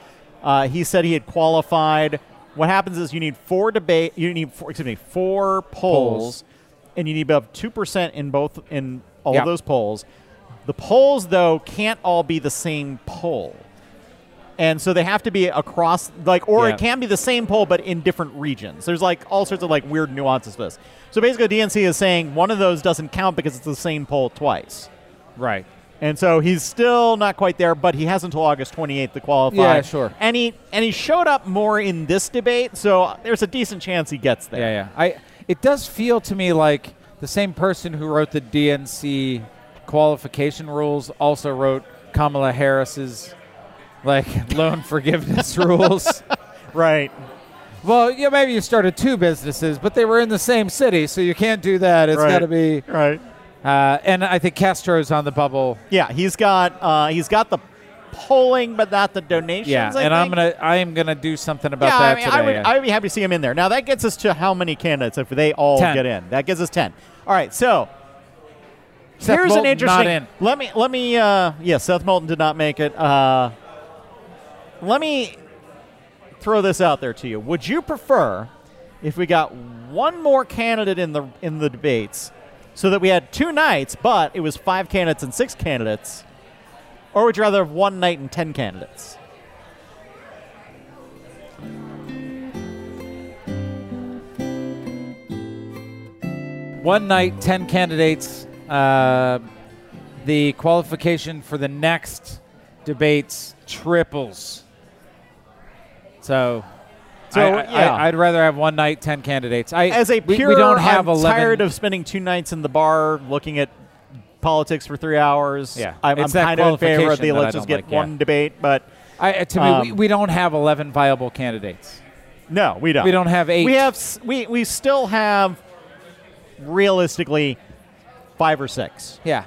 Uh, he said he had qualified. What happens is you need four debate. You need four, excuse me, four polls,
Polls.
and you need about two percent in both in all of those polls. The polls, though, can't all be the same poll. And so they have to be across, like, or
Yeah.
it can be the same poll but in different regions. There's like all sorts of like weird nuances to this. So basically, DNC is saying one of those doesn't count because it's the same poll twice.
Right.
And so he's still not quite there, but he has until August 28th to qualify.
Yeah, sure.
And he and he showed up more in this debate, so there's a decent chance he gets there.
Yeah, yeah. I. It does feel to me like the same person who wrote the DNC qualification rules also wrote Kamala Harris's like loan forgiveness rules.
Right.
Well, yeah, maybe you started two businesses, but they were in the same city, so you can't do that. It's
Right.
got to be.
Right.
Uh, and I think Castro's on the bubble.
Yeah, he's got uh, he's got the polling, but not the donations.
Yeah,
I
and I'm
think.
gonna I am gonna do something about
yeah,
that
I, mean,
today.
I would. I would be happy to see him in there. Now that gets us to how many candidates if they all
Ten.
get in. That gives us ten. All right, so
Seth
here's
Moulton,
an interesting.
Not in.
Let me let me. Uh, yeah, Seth Moulton did not make it. Uh, let me throw this out there to you. Would you prefer if we got one more candidate in the in the debates so that we had two nights, but it was five candidates and six candidates? Or would you rather have one night and 10 candidates?
One night, 10 candidates. Uh, the qualification for the next debates triples. So,
So,
I,
yeah.
I, would rather have one night, 10 candidates. I,
As a
we-
pure,
we, don't have
I'm
11.
tired of spending two nights in the bar looking at politics for three hours.
Yeah.
I'm, I'm kind of in favor of the
I
let's just get
like, yeah.
one debate, but
I, to me, we,
um,
we don't have 11 viable candidates.
no, we don't.
We don't have eight.
We have we we still have realistically five or six.
Yeah,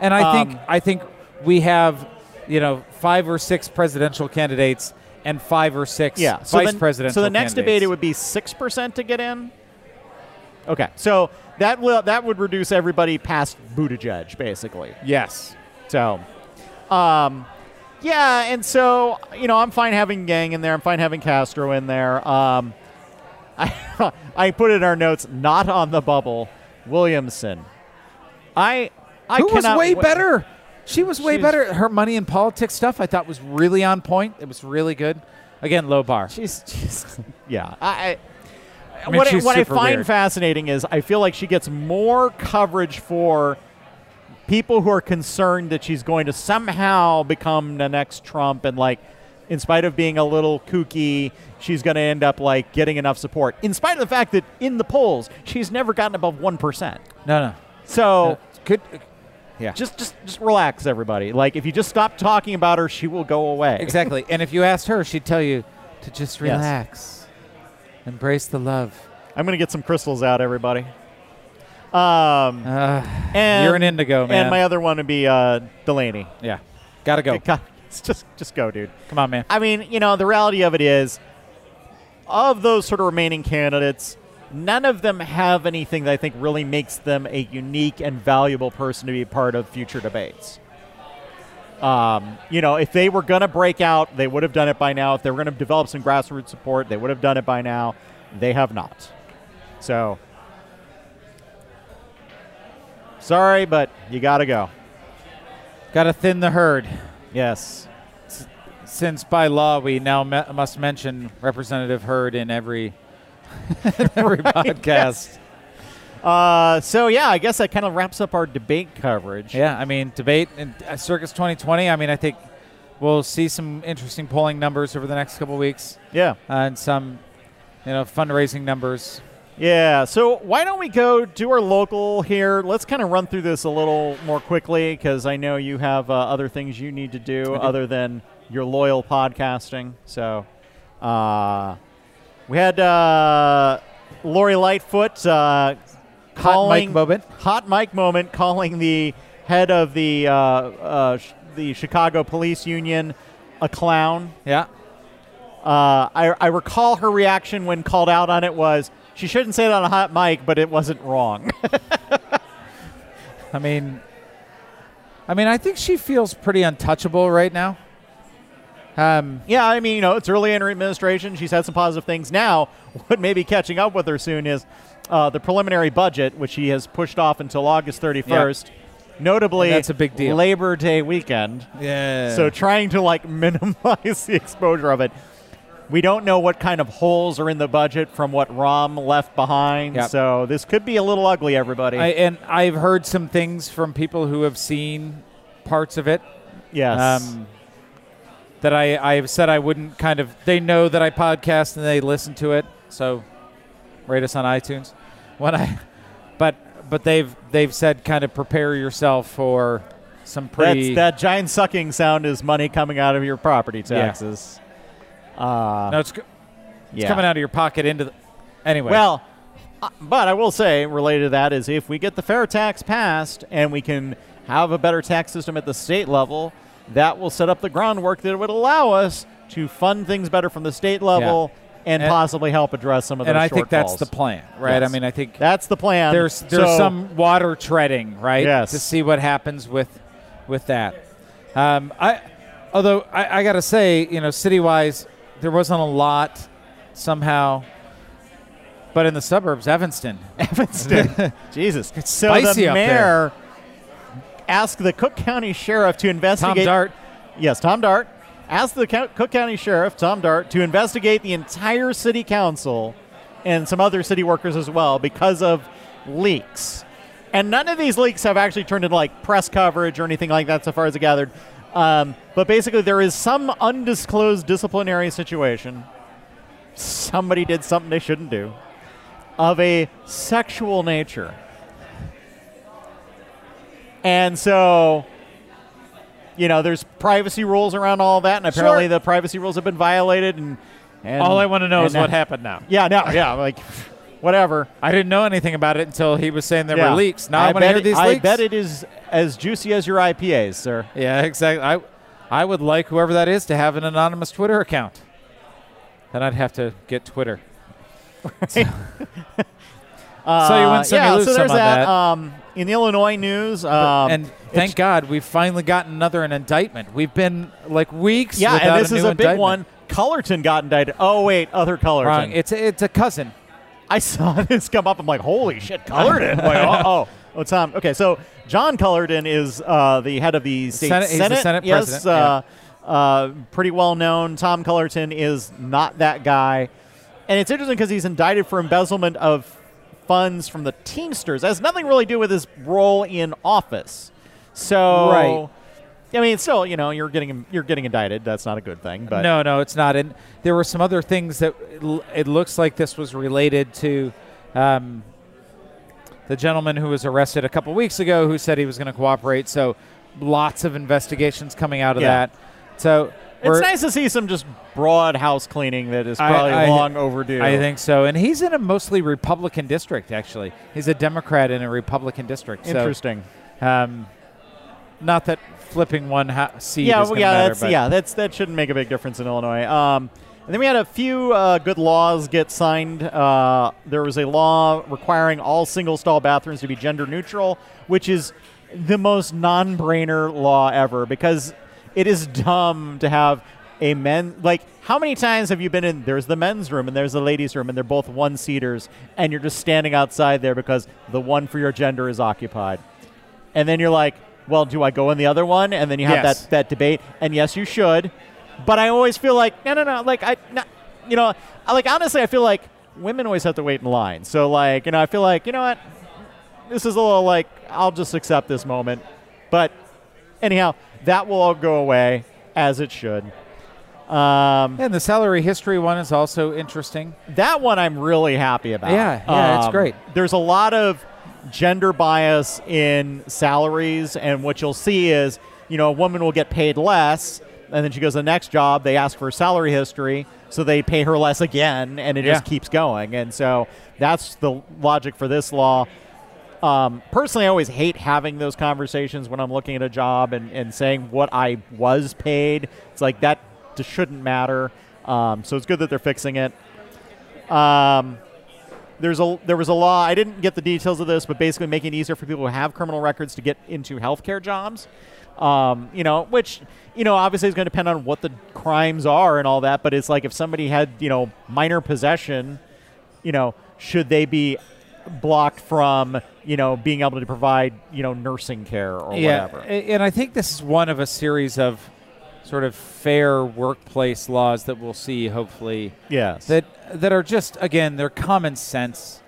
and I think
Um,
I think we have, you know, five or six presidential candidates and five or six
Yeah. So
vice
the,
presidential.
So the next debate it would be six percent to get in. Okay, so that will that would reduce everybody past Buttigieg, basically.
yes.
So, um, yeah, and so you know, I'm fine having Yang in there. I'm fine having Castro in there. Um, I I put in our notes, not on the bubble, Williamson. I I
Who was way
wa-
better? She was way
She's-
better. Her money and politics stuff I thought was really on point. It was really good. Again, low bar.
She's, she's yeah. I,
I mean,
what I,
she's
what I
super
find
weird.
fascinating is I feel like she gets more coverage for people who are concerned that she's going to somehow become the next Trump and like in spite of being a little kooky she's going to end up like getting enough support in spite of the fact that in the polls she's never gotten above 1%.
No, no.
So
Good. Yeah.
just just just relax everybody. Like if you just stop talking about her she will go away.
exactly. and if you asked her, she'd tell you to just
Yes.
relax, embrace the love.
I'm going to get some crystals out everybody. Um
Uh,
And
You're an indigo, man.
And my other one would be uh, Delaney.
yeah. Gotta go.
It's just just go, dude.
Come on, man.
I mean, you know, the reality of it is, of those sort of remaining candidates, none of them have anything that I think really makes them a unique and valuable person to be part of future debates. Um, you know, if they were going to break out, they would have done it by now. If they were going to develop some grassroots support, they would have done it by now. They have not. So, sorry, but you got to go.
Gotta thin the herd.
Yes.
Since by law we now me- must mention Representative Hurd in every every podcast.
Uh, so yeah, I guess that kind of wraps up our debate coverage.
Yeah, I mean debate in uh, Circus 2020. I mean, I think we'll see some interesting polling numbers over the next couple weeks
Yeah.
uh, and some, you know, fundraising numbers.
Yeah. So why don't we go do our local here? Let's kind of run through this a little more quickly because I know you have uh, other things you need to do
do.
other than your loyal podcasting. So, uh, we had uh, Lori Lightfoot uh, calling
mic moment.
hot mic moment, calling the head of the uh, uh, sh- the Chicago Police Union a clown.
Yeah,
Uh, I, I recall her reaction when called out on it was she shouldn't say it on a hot mic, but it wasn't wrong.
I mean, I mean, I think she feels pretty untouchable right now. Um,
yeah, I mean, you know, it's early in her administration. She's had some positive things. Now, what may be catching up with her soon is uh, the preliminary budget, which she has pushed off until August 31st. Notably,
And that's a big deal.
Labor Day weekend.
yeah.
So trying to like minimize the exposure of it. We don't know what kind of holes are in the budget from what Rahm left behind.
Yep.
So this could be a little ugly, everybody.
I, and I've heard some things from people who have seen parts of it.
yes.
Um, that I, I have said I wouldn't kind of. They know that I podcast and they listen to it, so rate us on iTunes. When I, but but they've they've said kind of prepare yourself for some pretty.
That's, that giant sucking sound is money coming out of your property taxes. Uh,
no, it's, it's
yeah.
coming out of your pocket into the. Anyway,
Well, uh, but I will say, related to that, is if we get the fair tax passed and we can have a better tax system at the state level, that will set up the groundwork that would allow us to fund things better from the state level and,
And-
possibly help address some of those
and I think that's the plan, right?
Yes.
I mean, I think
That's the plan.
there's there's
So-
some water treading, right?
Yes.
To see what happens with with that. Um, I although I, I got to say, you know, city wise, there wasn't a lot somehow. But in the suburbs, Evanston,
Evanston. Jesus.
It's
so
spicy
the mayor asked the Cook County Sheriff to investigate. Tom.
Dart,
Yes, Tom Dart asked the Cook County Sheriff, Tom Dart, to investigate the entire city council and some other city workers as well because of leaks. And none of these leaks have actually turned into like press coverage or anything like that so far as I gathered. Um, but basically, there is some undisclosed disciplinary situation. Somebody did something they shouldn't do of a sexual nature. And so, you know, there's privacy rules around all that, and apparently
Sure.
the privacy rules have been violated. And, and
All I want to know is
now-
what happened now.
Yeah, now, yeah, like whatever.
I didn't know anything about it until he was saying there
yeah.
were leaks. Now I, want to
bet
hear
it-
these
I
leaks.
bet it is as juicy as your IPAs, sir.
Yeah, exactly. I, I would like whoever that is to have an anonymous Twitter account. Then I'd have to get Twitter.
Uh,
So you win some, you lose
so
some
there's that.
that.
Um, in the Illinois news, um,
and thank God we've finally gotten another an indictment. We've been like weeks.
yeah, and this
a
is a big
indictment.
one. Cullerton got indicted. Oh wait, other Cullerton.
Wrong. It's a, it's a cousin.
I saw this come up. I'm like, holy shit, Cullerton. Like, oh, oh, oh, Tom. Okay, so John Cullerton is uh, the head of the state
Senate- he's the Senate
yes,
president,
uh, uh, pretty well known. Tom Cullerton is not that guy, and it's interesting because he's indicted for embezzlement of funds from the Teamsters. That has nothing really to do with his role in office. So,
Right.
I mean, still, you know, you're getting you're getting indicted. That's not a good thing. But
no, no, it's not. And there were some other things that it l- it looks like this was related to um, the gentleman who was arrested a couple weeks ago who said he was going to cooperate. So lots of investigations coming out of
Yeah.
that. So
it's
we're-
nice to see some just broad house cleaning that is probably
I-
long overdue.
I think so. And he's in a mostly Republican district, actually. He's a Democrat in a Republican district. So,
Interesting.
um, not that flipping one ha- seat
yeah,
is
well, yeah,
matter.
that's
but
yeah, that's that shouldn't make a big difference in Illinois. Um, and then we had a few uh, good laws get signed. Uh, there was a law requiring all single stall bathrooms to be gender neutral, which is the most non-brainer law ever because it is dumb to have a men like how many times have you been in there's the men's room and there's the ladies room and they're both one seaters and you're just standing outside there because the one for your gender is occupied and then you're like, well, do I go in the other one? And then you have
Yes.
that, that debate. And yes, you should. But I always feel like, no, no, no. Like, I, no, you know, I, like, honestly, I feel like women always have to wait in line. So, like, you know, I feel like, you know what? This is a little like, I'll just accept this moment. But anyhow, that will all go away as it should. Um,
And the salary history one is also interesting.
that one I'm really happy about.
Yeah, yeah, it's
Um,
great.
There's a lot of gender bias in salaries, and what you'll see is, you know, a woman will get paid less, and then she goes to the next job. They ask for a salary history, so they pay her less again, and it just keeps going. And so that's the logic for this law. Um, personally, I always hate having those conversations when I'm looking at a job and, and saying what I was paid. It's like that shouldn't matter. Um, so it's good that they're fixing it. Um, there's a there was a law. I didn't get the details of this, but basically making it easier for people who have criminal records to get into healthcare jobs. Um, you know, which you know obviously is going to depend on what the crimes are and all that. But it's like if somebody had you know minor possession, you know, should they be blocked from you know being able to provide you know nursing care or
yeah,
whatever?
and I think this is one of a series of sort of fair workplace laws that we'll see hopefully
yes.
that that are just again they're common sense.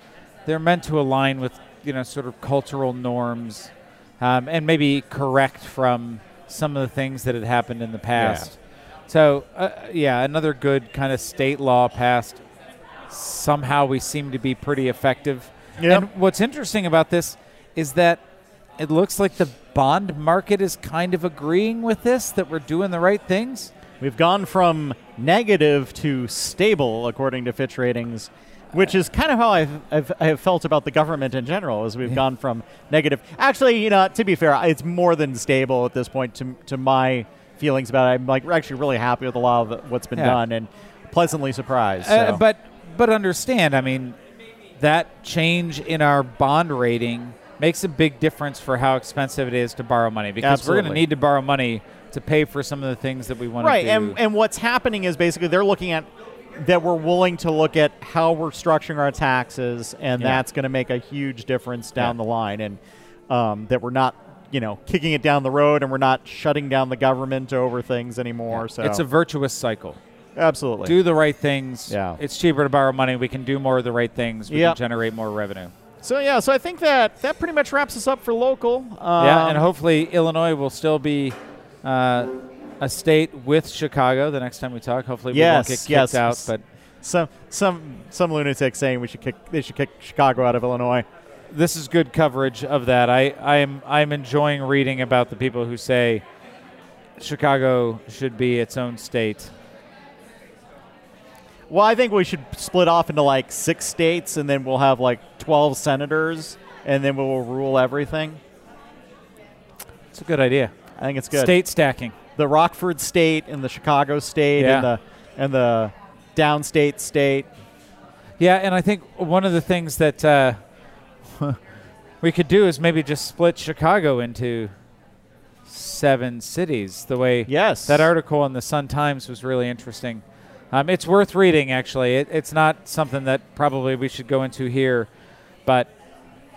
They're meant to align with you know sort of cultural norms, um, and maybe correct from some of the things that had happened in the past. So uh, yeah, another good kind of state law passed. Somehow we seem to be pretty effective.
Yep.
And what's interesting about this is that it looks like the bond market is kind of agreeing with this that we're doing the right things.
We've gone from negative to stable, according to Fitch Ratings, which is kind of how I've, I've, I've felt about the government in general. As we've gone from negative. Actually, you know, to be fair, it's more than stable at this point. To to my feelings about it, I'm like actually really happy with a lot of what's been
Yeah.
done and pleasantly surprised.
Uh, but but understand, I mean, that change in our bond rating makes a big difference for how expensive it is to borrow money because we're going to need to borrow money to pay for some of the things that we want
right,
to do.
Right, and and what's happening is basically they're looking at that we're willing to look at how we're structuring our taxes, and
Yeah.
that's going to make a huge difference down
Yeah.
the line, and um, that we're not, you know, kicking it down the road, and we're not shutting down the government over things anymore. So
it's a virtuous cycle.
Absolutely
Do the right things.
Yeah.
It's cheaper to borrow money. We can do more of the right things. We
Yep.
can generate more revenue.
So yeah, so I think that that pretty much wraps us up for local. Um,
yeah, and hopefully Illinois will still be uh, a state with Chicago the next time we talk. Hopefully we won't
Yes,
get kicked
yes.
out, but
some some some lunatic saying we should kick they should kick Chicago out of Illinois.
this is good coverage of that. I, I am I'm enjoying reading about the people who say Chicago should be its own state.
Well, I think we should split off into like six states, and then we'll have like twelve senators, and then we'll rule everything.
It's a good idea.
I think it's good.
State stacking.
the Rockford state and the Chicago state
Yeah.
and the and the downstate state.
Yeah, and I think one of the things that uh, we could do is maybe just split Chicago into seven cities. The way
Yes.
that article in the Sun Times was really interesting. Um, it's worth reading, actually. It, it's not something that probably we should go into here, but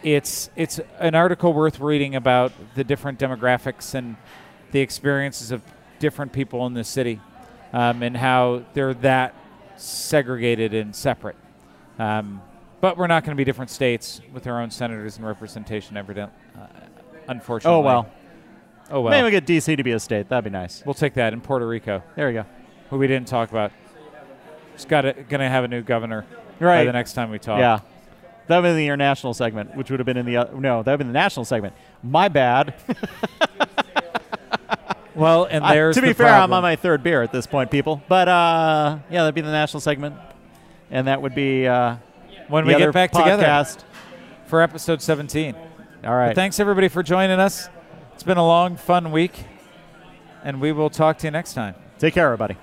it's it's an article worth reading about the different demographics and the experiences of different people in the city, um, and how they're that segregated and separate. Um, but we're not going to be different states with our own senators and representation, evident. Uh, unfortunately.
Oh well.
Oh well.
Maybe we get DC to be a state. That'd be nice.
We'll take that in Puerto Rico,
There we go.
who we didn't talk about. Just got going to have a new governor by
Right.
the next time we talk.
Yeah. That would be the international segment, which would have been in the uh, no, that would have been the national segment. My bad.
Well, and
I-
there's
to be
the
fair, I'm on my third beer at this point, people. But uh, yeah, that'd be the national segment, and that would be uh,
when we get back together for episode 17.
All right.
But thanks everybody for joining us. It's been a long, fun week, and we will talk to you next time.
Take care, everybody.